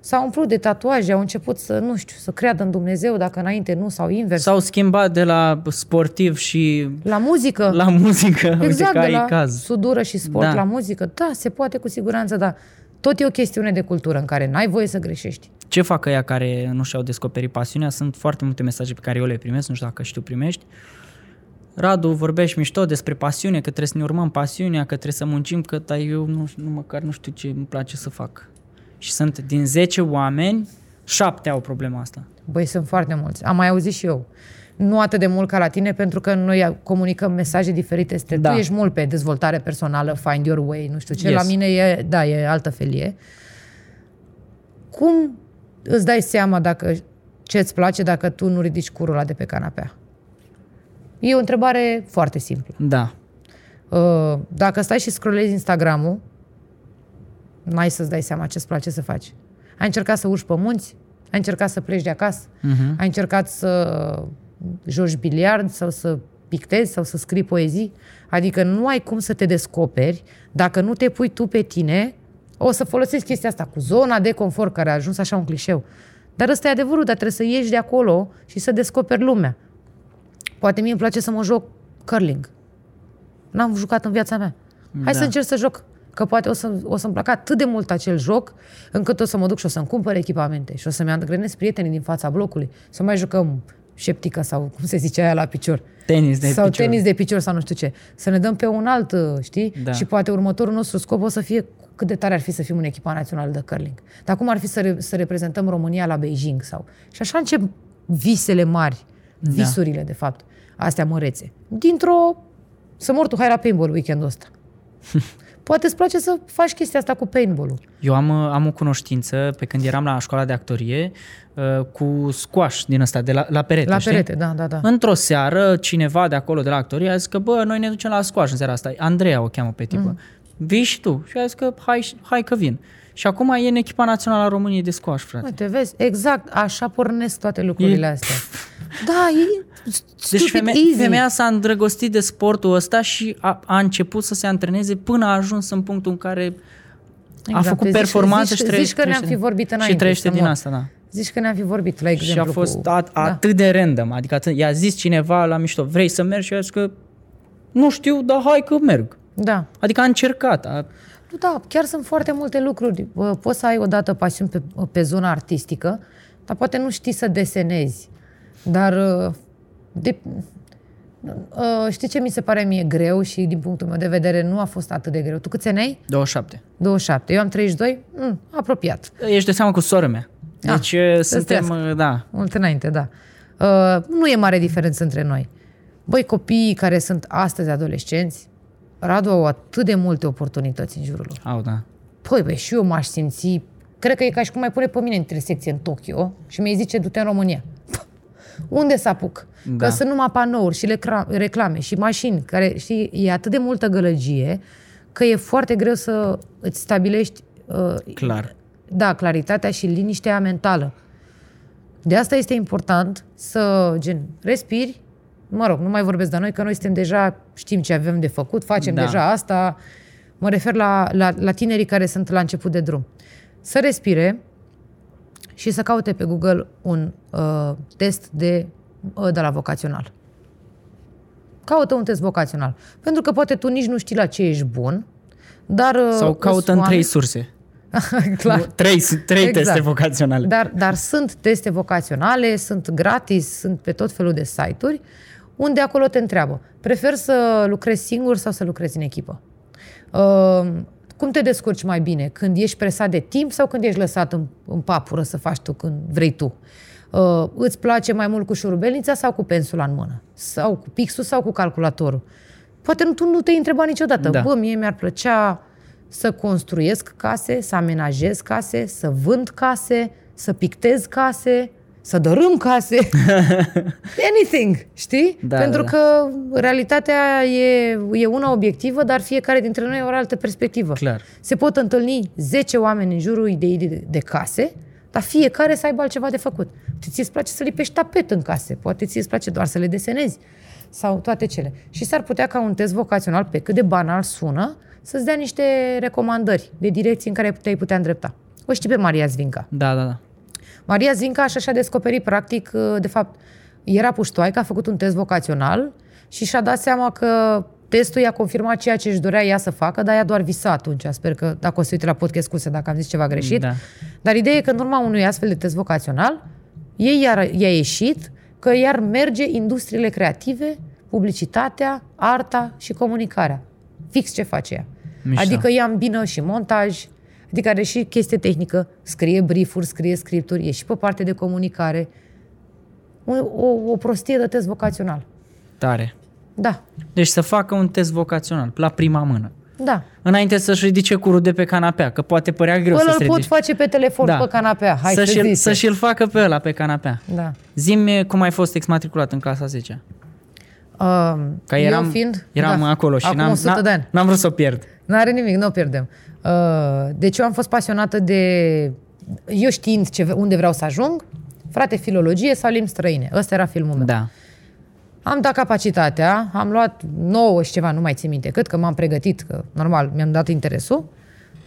Domeniile, s-au umplut de tatuaje, au început să, nu știu, să creadă în Dumnezeu dacă înainte nu sau invers. S-au schimbat de la sportiv și La muzică. la muzică. exact, Uite că de ai la caz. sudură și sport Da. la muzică. Da, se poate cu siguranță, da. Tot e o chestiune de cultură în care n-ai voie să greșești. Ce fac ăia care nu și-au descoperit pasiunea? Sunt foarte multe mesaje pe care eu le primesc, nu știu dacă și tu primești. Radu, vorbești mișto despre pasiune, că trebuie să ne urmăm pasiunea, că trebuie să muncim, că dar eu nu, nu măcar nu știu ce îmi place să fac. Și sunt din 10 oameni, 7 au problema asta. Băi, sunt foarte mulți. Am mai auzit și eu. Nu atât de mult ca la tine, pentru că noi comunicăm mesaje diferite. Este, Da. Tu ești mult pe dezvoltare personală, find your way, nu știu ce. Yes. La mine e, da, e altă felie. Cum îți dai seama dacă ce îți place dacă tu nu ridici curul ăla de pe canapea? E o întrebare foarte simplă. Da, Uh, Dacă stai și scrollezi Instagram-ul, n-ai să-ți dai seama ce-ți place să faci. Ai încercat să urci pe munți? Ai încercat să pleci de acasă? Uh-huh. Ai încercat să joci biliard sau să pictezi sau să scrii poezii? Adică nu ai cum să te descoperi dacă nu te pui tu pe tine. O să folosești chestia asta cu zona de confort, care a ajuns așa un clișeu. Dar ăsta e adevărul, dar trebuie să ieși de acolo și să descoperi lumea. Poate mie îmi place să mă joc curling. N-am jucat în viața mea. Hai Da. să încerc să joc. Că poate o, să, o să-mi placă atât de mult acel joc, încât o să mă duc și o să-mi cumpăr echipamente și o să-mi angrenez prietenii din fața blocului, să mai jucăm șeptică sau cum se zice aia la picior. Tenis de sau picior. tenis de picior sau nu știu ce. Să ne dăm pe un alt, uh, știi? Da. Și poate următorul nostru scop o să fie cât de tare ar fi să fim în echipa națională de curling. Dar cum ar fi să, re- să reprezentăm România la Beijing sau... Și așa încep visele mari, visurile de fapt, astea mărețe. Dintr-o... Să mor tu, hai la paintball weekendul ăsta. Poate îți place să faci chestia asta cu paintball-ul. Eu am, am o cunoștință pe când eram la școala de actorie uh, cu squash din ăsta, de la, la perete, La știi? perete, da, da, da. Într-o seară, cineva de acolo, de la actorie, a zis că, bă, noi ne ducem la squash în seara asta. Andreea o cheamă pe tipă. Mm. Vii și tu. Și a zis că, hai, hai că vin. Și acum e în echipa națională a României de squash, frate. Uite, vezi, exact, așa pornesc toate lucrurile E- astea. Da, e Deci stupid feme- easy. femeia s-a îndrăgostit de sportul ăsta și a, a început să se antreneze până a ajuns în punctul în care a Exact. făcut Zici- performanță zici- și trăiește. zici că ne-am fi vorbit înainte Și trăiește să din mor. asta, da. Zici că ne-am fi vorbit, la exemplu. Și a fost cu... at, atât de random. Adică atât, i-a zis cineva la mișto, vrei să mergi? Și a zis că nu știu, dar hai că merg. Da. Adică a încercat. A, Nu, da, chiar sunt foarte multe lucruri. Bă, Poți să ai odată pasiuni pe, pe zona artistică, dar poate nu știi să desenezi. Dar uh, de, uh, știi ce mi se pare mie greu și din punctul meu de vedere nu a fost atât de greu. Tu câți ani ai? 27. 27. Eu am 32? Mm, apropiat. Ești de seama cu sora mea. Deci ah, suntem, trească. da, Mult înainte, da. Uh, nu e mare diferență între noi. Băi, copiii care sunt astăzi adolescenți, Radu au atât de multe oportunități în jurul lor. au, da. Păi, băi, și eu m-aș simți... Cred că e ca și cum mai pune pe mine în intersecție în Tokyo și mi-ai zice, du-te în România. Unde să apuc? Da. Da. Că sunt numai panouri și lecra- reclame și mașini, care, știi, e atât de multă gălăgie că e foarte greu să îți stabilești uh, Clar. da, claritatea și liniștea mentală. De asta este important să, gen, respiri, mă rog, nu mai vorbesc de noi, că noi suntem deja, știm ce avem de făcut, facem Da. deja asta. Mă refer la, la, la tinerii care sunt la început de drum. Să respire și să caute pe Google un uh, test de, uh, de la vocațional. Caută un test vocațional. Pentru că poate tu nici nu știi la ce ești bun, dar... uh, Sau caută îți în oameni- trei surse. Clar. Nu, Trei, trei Exact. teste vocaționale. Dar, dar sunt teste vocaționale, sunt gratis, sunt pe tot felul de site-uri, unde acolo te întreabă, prefer să lucrezi singur sau să lucrezi în echipă? Uh, cum te descurci mai bine? Când ești presat de timp sau când ești lăsat în, în papură să faci tu când vrei tu? Uh, îți place mai mult cu șurubelnița sau cu pensula în mână? Sau cu pixul sau cu calculatorul? Poate nu, tu nu te-ai întrebat niciodată. Da. Bă, mie mi-ar plăcea să construiesc case, să amenajez case, să vând case, să pictez case, să dărâm case. Anything, știi? Da, Pentru da, că realitatea e, e una obiectivă, dar fiecare dintre noi are o altă perspectivă. Clar. Se pot întâlni 10 oameni în jurul ideii de, de case, dar fiecare să aibă altceva de făcut. Poate ți îți place să lipești tapet în case, poate ți îți place doar să le desenezi sau toate cele. Și s-ar putea ca un test vocațional, pe cât de banal sună, să-ți dea niște recomandări de direcții în care te-ai putea îndrepta. O știi pe Maria Zvinca. Da, da, da. Maria Zinca așa și-a descoperit, practic, de fapt, era puștoaică, a făcut un test vocațional și și-a dat seama că testul i-a confirmat ceea ce își dorea ea să facă, dar ea doar visa atunci. Sper că dacă o să uite la podcast scuse, dacă am zis ceva greșit. Da. Dar ideea e că în urma unui astfel de test vocațional, ei iar, i-a ieșit că iar merge industriile creative, publicitatea, arta și comunicarea. Fix ce face ea. Mișto. Adică ea îmbină și montaj, adică are și chestie tehnică, scrie briefuri, scrie scripturi, e și pe parte de comunicare. O, o, o prostie de test vocațional. Tare. Da, Deci să facă un test vocațional, la prima mână. da. Înainte să-și ridice curul de pe canapea, că poate părea greu Ăla să se îl pot ridice. face pe telefon, Da. pe canapea. Hai să să și-l, zice. să și-l facă pe ăla pe canapea. Da. Zim cum ai fost exmatriculat în clasa 10 Um, Că eram, eu fiind, eram da, acolo și acum n-am, 100 de ani. n-am vrut să o pierd. N-are nimic, nu o pierdem. Uh, deci eu am fost pasionată de... Eu știind ce, unde vreau să ajung, frate, filologie sau limbi străine. Ăsta era filmul meu. Da. Am dat capacitatea, am luat 9 și ceva, nu mai țin minte cât, că m-am pregătit, că normal mi-am dat interesul.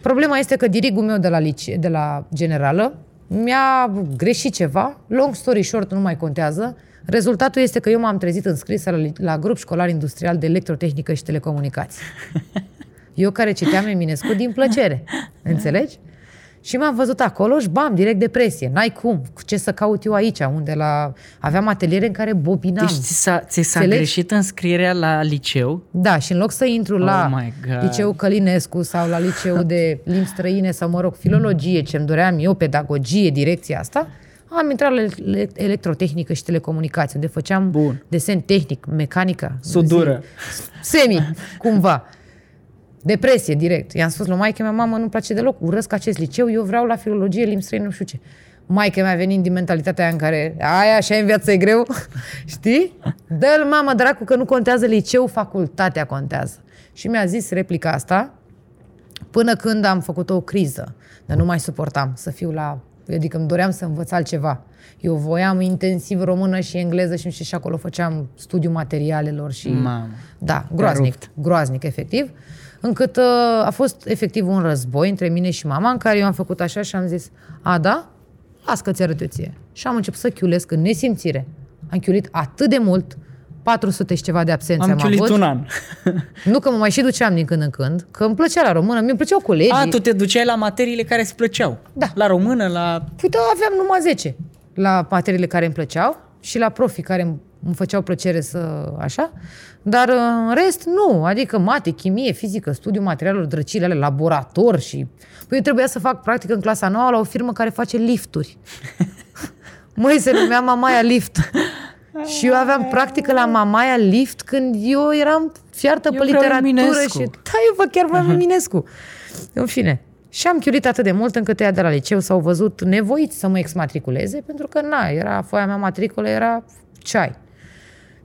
Problema este că dirigul meu de la, lice, de la generală mi-a greșit ceva, long story short, nu mai contează. Rezultatul este că eu m-am trezit înscrisă la, la grup școlar industrial de electrotehnică și telecomunicații. Eu care citeam Eminescu din plăcere, înțelegi? Și m-am văzut acolo și bam, direct depresie. N-ai cum. Ce să caut eu aici? Unde la... Aveam ateliere în care bobinam. Deci ți s-a, ți s-a Înțelegi? greșit înscrierea la liceu? Da, și în loc să intru la Oh my God. liceu Călinescu sau la liceu de limbi străine sau, mă rog, filologie, ce-mi doream eu, pedagogie, direcția asta, am intrat la ele- electrotehnică și telecomunicații, unde făceam Bun. desen tehnic, mecanică. Sudură. zi, Semi, cumva. Depresie, direct. I-am spus lui maică mea, mamă, nu-mi place deloc, urăsc acest liceu, eu vreau la filologie, limbi străine, nu știu ce. Maica mea venind din mentalitatea aia în care aia așa în viață e greu, știi? Dă-l, mamă, dracu, că nu contează liceu, facultatea contează. Și mi-a zis replica asta până când am făcut o criză. Dar nu mai suportam să fiu la... Adică îmi doream să învăț altceva. Eu voiam intensiv română și engleză și nu știu, și acolo făceam studiu materialelor și... Mamă. Da, groaznic, rupt. groaznic, efectiv. Încât uh, a fost efectiv un război între mine și mama, în care eu am făcut așa și am zis, a, da? Las că ți-arăt eu ție. Și am început să chiulesc în nesimțire. Am chiulit atât de mult, 400 și ceva de absențe Am chiulit avut. un an. Nu că mă mai și duceam din când în când, că îmi plăcea la română, mi-mi plăceau colegii. A, tu te duceai la materiile care îți plăceau. Da. La română, la... Păi da, aveam numai 10 la materiile care îmi plăceau și la profii care îmi îmi făceau plăcere să așa, dar uh, în rest nu, adică mate, chimie, fizică, studiu materialelor, drăcile ale, laborator și... Păi eu trebuia să fac practică în clasa nouă la o firmă care face lifturi. Măi, se numea Mamaia Lift. Și eu aveam practică la Mamaia Lift când eu eram fiartă Eu pe vreau literatură Eminescu. și... Da, eu vă chiar vreau Eminescu. În fine. Și am chiulit atât de mult încât ea de la liceu s-au văzut nevoiți să mă exmatriculeze, pentru că, na, era foaia mea matriculă, era ceai.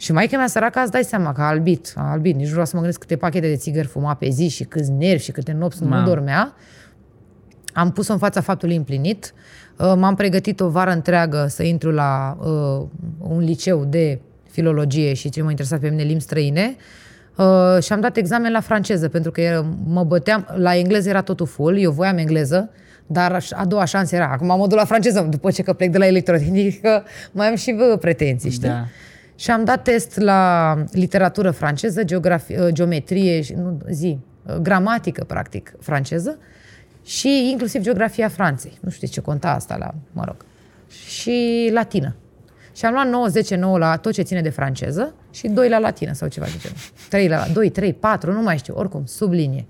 Și maica mea săracă, îți dai seama că a albit, a albit, nici nu vreau să mă gândesc câte pachete de țigări fuma pe zi și câți nervi și câte nopți nu Mamă. dormea. Am pus-o în fața faptului împlinit. Uh, M-am pregătit o vară întreagă să intru la uh, un liceu de filologie și ce mă interesa pe mine limbi străine. Uh, și am dat examen la franceză, pentru că era- mă băteam, la engleză era totul full, eu voiam engleză, dar aș- a doua șansă era, acum mă duc la franceză, după ce că plec de la electrotehnică, mai am și bă, pretenții, știi? Da. Și am dat test la literatură franceză, geografie, uh, geometrie, și- nu, zi, uh, gramatică, practic, franceză, și inclusiv geografia Franței. Nu știu de ce conta asta la, mă rog. Și latină. Și am luat 9, 10, 9 la tot ce ține de franceză și 2 la latină sau ceva de genul. 3 la 2, 3, 4, nu mai știu, oricum, sub linie.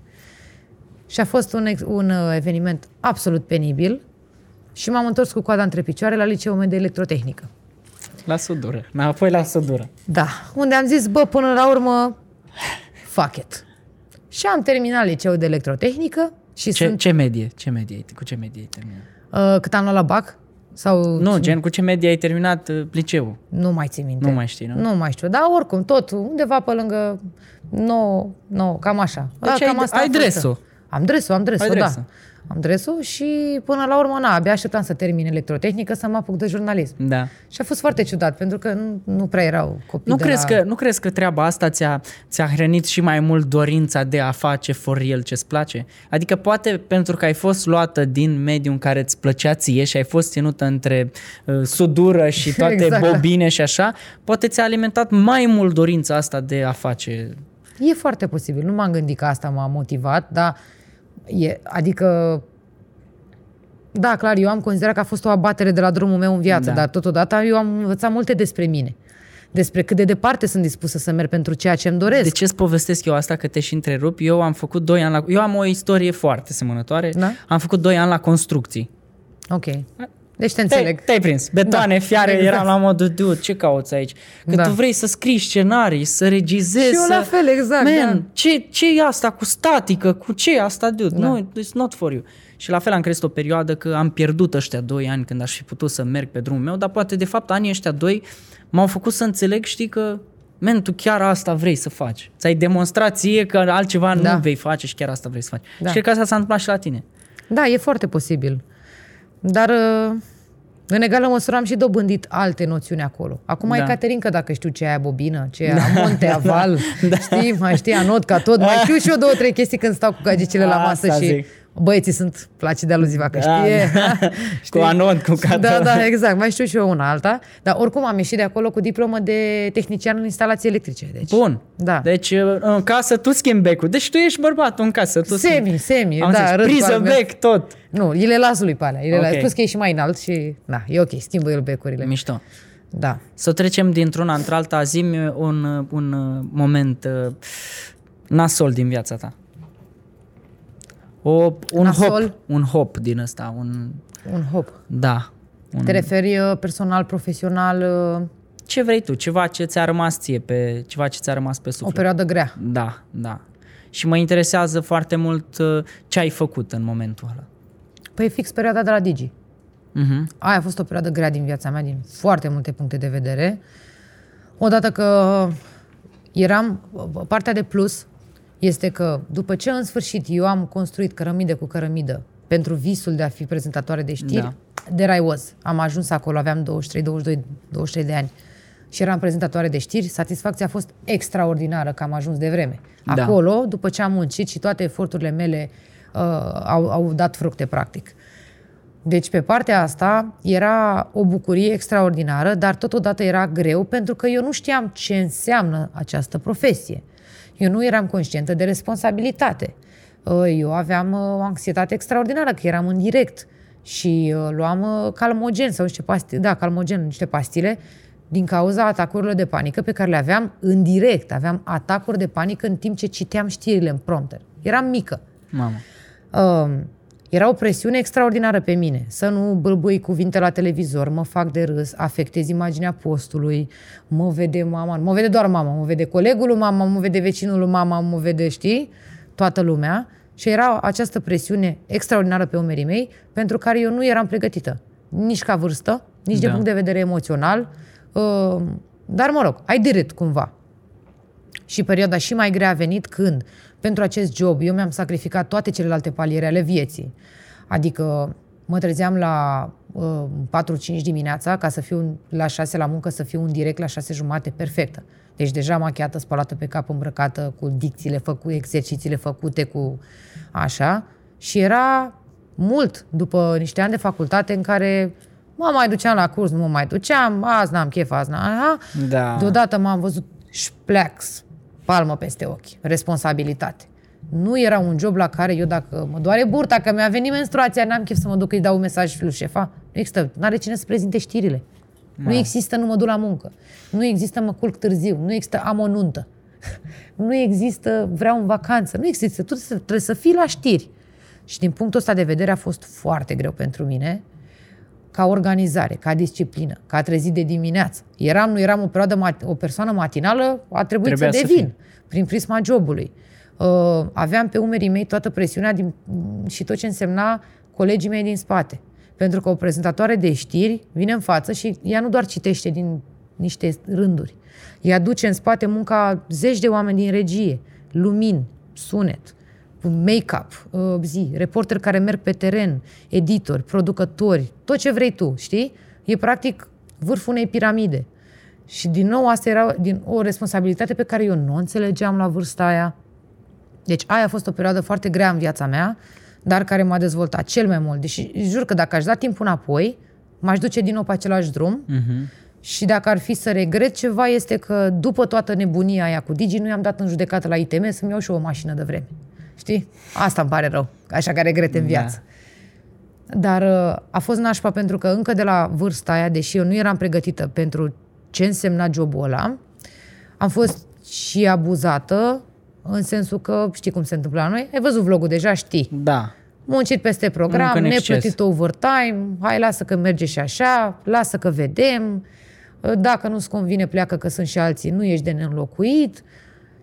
Și a fost un, ex- un uh, eveniment absolut penibil și m-am întors cu coada între picioare la liceul meu de electrotehnică. La sudură. Înapoi la sudură. Da, unde am zis, bă, până la urmă, fuck it. Și am terminat liceul de electrotehnică și Ce, sunt... ce medie? Ce medie? ai- Cu ce medie ai terminat? Uh, cât am luat la BAC? Sau... Nu, gen, cu ce medie ai terminat uh, liceul? Nu mai țin minte. Nu mai știi, nu? Nu mai știu, dar oricum, tot undeva pe lângă 9, 9 cam așa. Deci cam ai- asta ai a fost. Dresul. Am dresul, am dresul, Ai da. dresul. Am dresul și până la urmă, na, abia așteptam să termin electrotehnică să mă apuc de jurnalism. Da. Și a fost foarte ciudat, pentru că nu, nu prea erau copii Nu de crezi, la... că, nu crezi că treaba asta ți-a, ți-a hrănit și mai mult dorința de a face for real ce-ți place? Adică poate pentru că ai fost luată din mediul în care îți plăcea ție și ai fost ținută între uh, sudură și toate Exact, da. bobine și așa, poate ți-a alimentat mai mult dorința asta de a face... E foarte posibil. Nu m-am gândit că asta m-a motivat, dar e, adică da, clar, eu am considerat că a fost o abatere de la drumul meu în viață, Da. dar totodată eu am învățat multe despre mine. Despre cât de departe sunt dispusă să merg pentru ceea ce îmi doresc. De ce îți povestesc eu asta că te și întrerup? Eu am făcut 2 ani la... Eu am o istorie foarte semănătoare. Da? Am făcut 2 ani la construcții. Ok. Deci te Te-ai, înțeleg. te-ai prins. Betoane, Da, fiare, exact. eram la modul, dude, ce cauți aici? Că Da. tu vrei să scriși scenarii, să regizezi, Și eu să... la fel, exact, Man, da. ce, ce e asta cu statică? Cu ce e asta, dude? Da. No, it's not for you. Și la fel am crezut o perioadă că am pierdut ăștia doi ani când aș fi putut să merg pe drumul meu, dar poate de fapt anii ăștia doi m-au făcut să înțeleg, știi, că Man, tu chiar asta vrei să faci. Ți-ai demonstrat ție că altceva Da. nu vei face și chiar asta vrei să faci. Da. Și cred că asta s-a întâmplat și la tine. Da, e foarte posibil. Dar uh, în egală măsură am și dobândit alte noțiuni acolo. Acum Da. da. e Caterinca, dacă știu ce e aia bobină, ce e aia monte, aval, da. știi, mai știi, anot ca tot. Mai știu și eu două, trei chestii când stau cu gagicile la masă Asta și zic. Băieții sunt placid aluziva, că Da, știe. da. știi? Cu anod, cu cată. Da, da, exact. Mai știu și eu una alta. Dar oricum am ieșit de acolo cu diplomă de tehnician în instalații electrice. Deci, Bun. Da. Deci în casă tu schimbi becul. Deci tu ești bărbatul în casă. Tu Semi, semi, Am da, zis, râd cu priză, al meu. bec, tot. Nu, îi le las lui pe alea. îi Le Ok. las. Plus că e și mai înalt și... Na, e ok, schimbă el becurile. Mișto. Da. Să trecem dintr-una într-alta, zi un, un uh, moment uh, nasol din viața ta. O, un Nasol? hop, un hop din ăsta, un, Un hop. da. Un, Te referi uh, personal, profesional, uh, ce vrei tu, ceva ce ți-a rămas ție, pe, ceva ce ți-a rămas pe o suflet. perioadă grea. Da, da. Și mă interesează foarte mult uh, ce ai făcut în momentul ăla. Păi fix perioada de la Digi. Uh-huh. Aia a fost o perioadă grea din viața mea, din foarte multe puncte de vedere. Odată că eram, partea de plus este că după ce în sfârșit eu am construit cărămidă cu cărămidă pentru visul de a fi prezentatoare de știri, Da. there I was. Am ajuns acolo, aveam 23, 22, 23 de ani și eram prezentatoare de știri. Satisfacția a fost extraordinară că am ajuns de vreme. Da. Acolo, după ce am muncit și toate eforturile mele uh, au, au dat fructe, practic. Deci pe partea asta era o bucurie extraordinară, dar totodată era greu pentru că eu nu știam ce înseamnă această profesie. Eu nu eram conștientă de responsabilitate. Uh, Eu aveam uh, o anxietate extraordinară, că eram în direct și uh, luam uh, calmogen sau niște pastile, da, calmogen, niște pastile, din cauza atacurilor de panică pe care le aveam în direct. Aveam atacuri de panică în timp ce citeam știrile în prompter. Eram mică. Mamă. Uh, era o presiune extraordinară pe mine. Să nu bâlbâi cuvinte la televizor, mă fac de râs, afectez imaginea postului, mă vede mama, nu mă vede doar mama, mă vede colegul lui mama, mă vede vecinul lui mama, mă vede, știi, toată lumea. Și era această presiune extraordinară pe umerii mei, pentru care eu nu eram pregătită. Nici ca vârstă, nici de Da. punct de vedere emoțional. Uh, dar, mă rog, I did it cumva. Și perioada și mai grea a venit când, pentru acest job, eu mi-am sacrificat toate celelalte paliere ale vieții. Adică mă trezeam la uh, 4-5 dimineața ca să fiu la 6 la muncă, să fiu în direct la 6 jumate, perfectă. Deci deja machiată, spălată pe cap, îmbrăcată, cu dicțiile făcute, exercițiile făcute, cu așa. Și era mult după niște ani de facultate în care mă mai duceam la curs, nu mă mai duceam, azi n-am chef, azi n-am... aha. Da. Deodată m-am văzut șpleax, palmă peste ochi, responsabilitate. Nu era un job la care eu dacă mă doare burta, că mi-a venit menstruația, n-am chef să mă duc îi dau un mesaj lui șefa. Nu există, nu are cine să prezinte știrile. Nu există, nu mă duc la muncă. Nu există, mă culc târziu. Nu există, am o nuntă. nu există, vreau în vacanță. Nu există, tu trebuie să fii la știri. Și din punctul ăsta de vedere a fost foarte greu pentru mine, ca organizare, ca disciplină, ca a trezit de dimineață. Eram, nu eram o perioadă, mat- o persoană matinală, a trebuit Trebuia să să devin, fii. prin prisma jobului. Uh, aveam pe umerii mei toată presiunea din, și tot ce însemna colegii mei din spate. Pentru că o prezentatoare de știri vine în față și ea nu doar citește din niște rânduri. Ea duce în spate munca zeci de oameni din regie, lumini, sunet, make-up, uh, zi, reporteri care merg pe teren, editori, producători, tot ce vrei tu, știi? E practic vârful unei piramide. Și din nou asta era din, o responsabilitate pe care eu nu o înțelegeam la vârsta aia. Deci aia a fost o perioadă foarte grea în viața mea, dar care m-a dezvoltat cel mai mult. Deși jur că dacă aș da timpul înapoi, m-aș duce din nou pe același drum Uh-huh. și dacă ar fi să regret ceva, este că după toată nebunia aia cu Digi, nu i-am dat în judecată la ITM să-mi iau și eu o mașină de vreme. Știi? Asta îmi pare rău, așa că regret în Da. viață. Dar uh, a fost nașpa pentru că încă de la vârsta aia, deși eu nu eram pregătită pentru ce însemna jobul ăla, am fost și abuzată în sensul că știi cum se întâmplă la noi, ai văzut vlogul deja, știi. Da. Muncit peste program, Muncă în exces. neplătit overtime, hai lasă că merge și așa, lasă că vedem, dacă nu-ți convine pleacă că sunt și alții, nu ești de neînlocuit.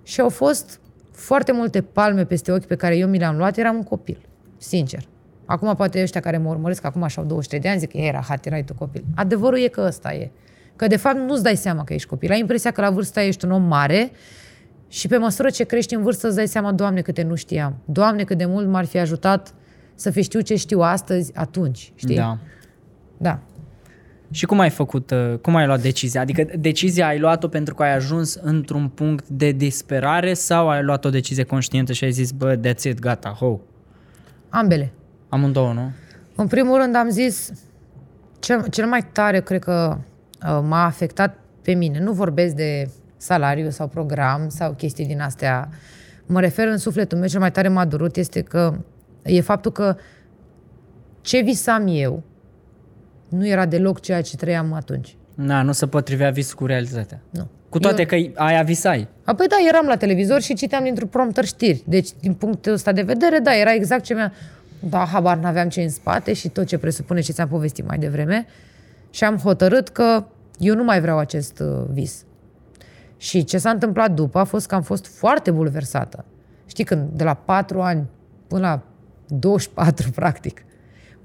Și au fost foarte multe palme peste ochi pe care eu mi le-am luat, eram un copil, sincer. Acum poate ăștia care mă urmăresc, acum așa au 23 de ani, zic că era hat, erai tu copil. Adevărul e că ăsta e. Că de fapt nu-ți dai seama că ești copil. Ai impresia că la vârsta aia ești un om mare și pe măsură ce crești în vârstă îți dai seama, Doamne, câte nu știam. Doamne, cât de mult m-ar fi ajutat să fi știu ce știu astăzi, atunci, știi? Da. Da. Și cum ai făcut, uh, cum ai luat decizia? Adică decizia ai luat-o pentru că ai ajuns într-un punct de disperare sau ai luat o decizie conștientă și ai zis, bă, that's it, gata, ho. Ambele. Amândouă, nu? În primul rând am zis, cel, cel mai tare cred că uh, m-a afectat pe mine. Nu vorbesc de salariu sau program sau chestii din astea. Mă refer în sufletul meu, cel mai tare m-a durut este că e faptul că ce visam eu nu era deloc ceea ce trăiam atunci. Na, nu se potrivea visul cu realitatea. Nu. Cu toate Eu- că aia visai. Apoi da, eram la televizor și citeam dintr-un prompter știri. Deci, din punctul ăsta de vedere, da, era exact ce mi-a... Da, habar n-aveam ce în spate și tot ce presupune ce ți-am povestit mai devreme. Și am hotărât că eu nu mai vreau acest uh, vis. Și ce s-a întâmplat după a fost că am fost foarte bulversată. Știi, când de la 4 ani până la 24, practic,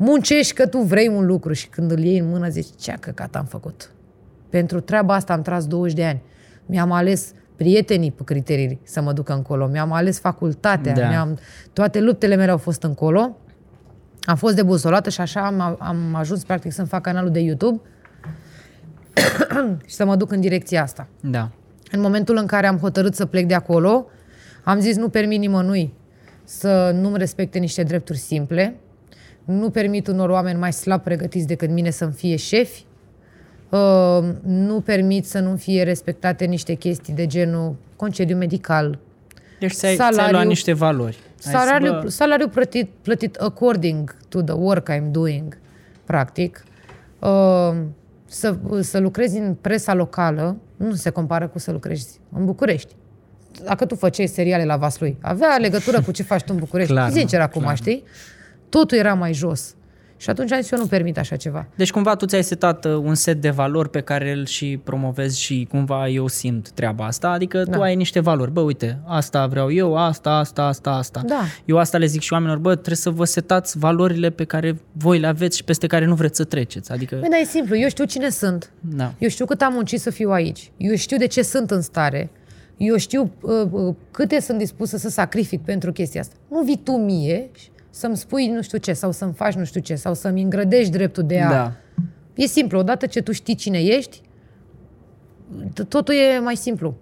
muncești că tu vrei un lucru și când îl iei în mână zici, ce căcat am făcut. Pentru treaba asta am tras 20 de ani. Mi-am ales prietenii pe criterii să mă duc încolo. Mi-am ales facultatea. Da. Mi-am, toate luptele mele au fost încolo. Am fost debusolată și așa am, am ajuns practic să-mi fac canalul de YouTube și să mă duc în direcția asta. Da. În momentul în care am hotărât să plec de acolo, am zis nu permit nimănui să nu-mi respecte niște drepturi simple, nu permit unor oameni mai slab pregătiți decât mine să-mi fie șefi, uh, nu permit să nu fie respectate niște chestii de genul concediu medical, Deci ți-ai, ți-ai Salariu- luat niște valori. Ai zis, salariu, bă, salariu plătit, plătit according to the work I'm doing, practic. Uh, să, să lucrezi în presa locală nu se compară cu să lucrezi în București. Dacă tu făceai seriale la Vaslui, avea legătură cu ce faci tu în București. Clar, Sincer, nu? acum, Clar. știi? Totul era mai jos. Și atunci am zis, eu nu permit așa ceva. Deci cumva tu ți-ai setat uh, un set de valori pe care îl și promovezi și cumva eu simt treaba asta, adică Da. tu ai niște valori. Bă, uite, asta vreau eu, asta, asta, asta, asta. Da. Eu asta le zic și oamenilor, bă, trebuie să vă setați valorile pe care voi le aveți și peste care nu vreți să treceți. Adică, Păi, dar e simplu, eu știu cine sunt. da. Eu știu cât am muncit să fiu aici. Eu știu de ce sunt în stare. Eu știu uh, uh, câte sunt dispusă să sacrific pentru chestia asta. Nu vii tu mie să-mi spui nu știu ce sau să-mi faci nu știu ce sau să-mi îngrădești dreptul de a... Da. E simplu, odată ce tu știi cine ești, t- totul e mai simplu.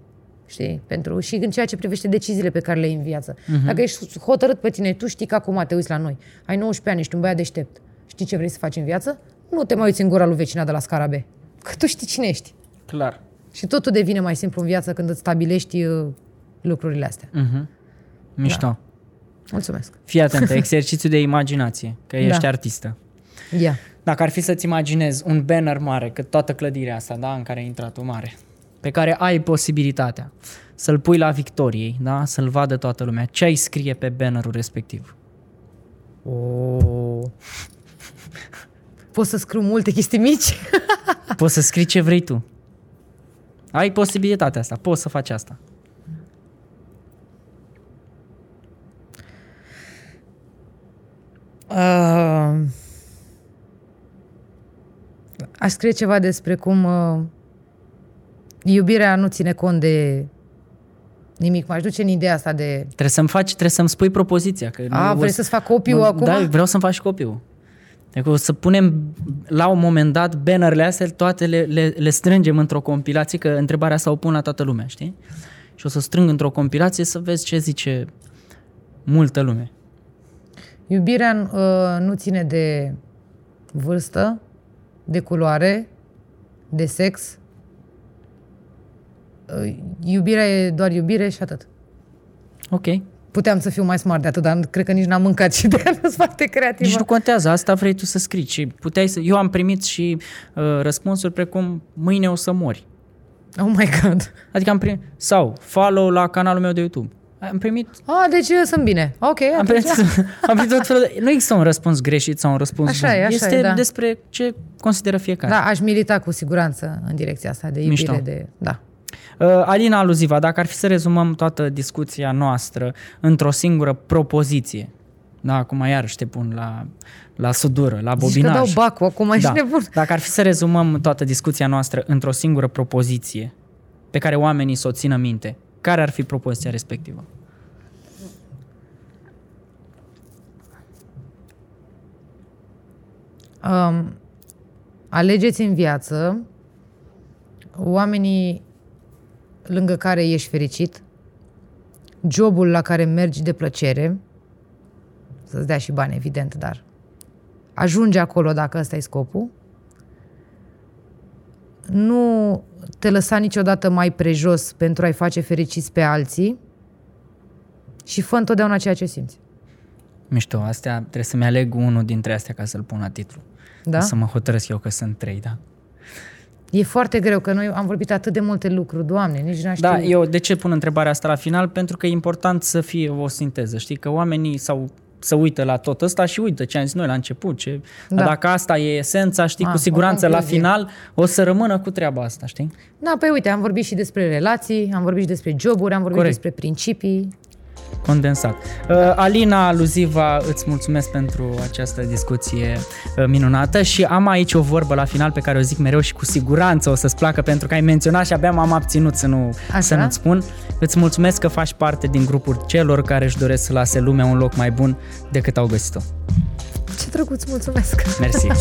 Știi? Pentru, și în ceea ce privește deciziile pe care le ai în viață. Uh-huh. Dacă ești hotărât pe tine, tu știi că acum te uiți la noi. Ai 19 ani, ești un băiat deștept. Știi ce vrei să faci în viață? Nu te mai uiți în gura lui vecina de la scara B. Că tu știi cine ești. Clar. Și totul devine mai simplu în viață când îți stabilești uh, lucrurile astea. Mhm. Mișto. Da. Mulțumesc. Fii atentă, exercițiu de imaginație, că ești Da. artistă. Ia. Dacă ar fi să-ți imaginezi un banner mare, cât toată clădirea asta, da, în care ai intrat o mare, pe care ai posibilitatea să-l pui la Victoriei, da, să-l vadă toată lumea, ce ai scrie pe bannerul respectiv? Oh. Pot să scriu multe chestii mici? Poți să scrii ce vrei tu. Ai posibilitatea asta, poți să faci asta. Uh, aș scrie ceva despre cum uh, iubirea nu ține cont de nimic. M-aș duce în ideea asta de... Trebuie să-mi faci, trebuie să-mi spui propoziția. Că A, nu- vrei o să-ți fac copiu Mă- acum? Da, vreau să-mi faci copiul. Deci o să punem la un moment dat bannerele astea, toate le, le, le strângem într-o compilație, că întrebarea asta o pun la toată lumea, știi? Și o să strâng într-o compilație să vezi ce zice multă lume. Iubirea uh, nu ține de vârstă, de culoare, de sex. Uh, iubirea e doar iubire și atât. Ok. Puteam să fiu mai smart de atât, dar cred că nici n-am mâncat și de aia nu sunt foarte creativă. Nici nu contează, asta vrei tu să scrii. Și puteai să... Eu am primit și uh, răspunsuri precum mâine o să mori. Oh my god. Adică am primit... Sau follow la canalul meu de YouTube. Am primit Ah, deci eu sunt bine. Ok, Am atunci, primit, am primit tot felul de... Nu există un răspuns greșit sau un răspuns Așa bun. e, așa este e, da. despre ce consideră fiecare. Da, aș milita cu siguranță în direcția asta de iubire. Mișto. De, da. Uh, Alina Aluziva, dacă ar fi să rezumăm toată discuția noastră într-o singură propoziție, da, acum iarăși te pun la, la sudură, la Zici că bobinaj. dau bacul, acum ești da. nebun. Dacă ar fi să rezumăm toată discuția noastră într-o singură propoziție pe care oamenii să o țină minte, care ar fi propoziția respectivă? Um, alegeți în viață oamenii lângă care ești fericit, jobul la care mergi de plăcere, să-ți dea și bani, evident, dar ajunge acolo dacă ăsta e scopul. Nu te lăsa niciodată mai prejos pentru a-i face fericiți pe alții și fă întotdeauna ceea ce simți. Mișto, astea trebuie să-mi aleg unul dintre astea ca să-l pun la titlu. Da? Să mă hotărăsc eu că sunt trei, da. E foarte greu, că noi am vorbit atât de multe lucruri, Doamne, nici n-aș Da, știu. eu de ce pun întrebarea asta la final? Pentru că e important să fie o sinteză, știi? Că oamenii sau să uită la tot ăsta și uită ce am zis noi la început. Ce... Da. Da. Dacă asta e esența, știi, Ah, cu o siguranță la concluzie. final o să rămână cu treaba asta, știi? Da, păi uite, am vorbit și despre relații, am vorbit și despre joburi, am vorbit Corect. despre principii. Condensat. Uh, Alina Aluziva, îți mulțumesc pentru această discuție uh, minunată și am aici o vorbă la final pe care o zic mereu și cu siguranță o să-ți placă pentru că ai menționat și abia m-am abținut să, nu, Așa? să nu-ți spun. Îți mulțumesc că faci parte din grupul celor care își doresc să lase lumea un loc mai bun decât au găsit-o. Ce drăguț, mulțumesc! Mersi!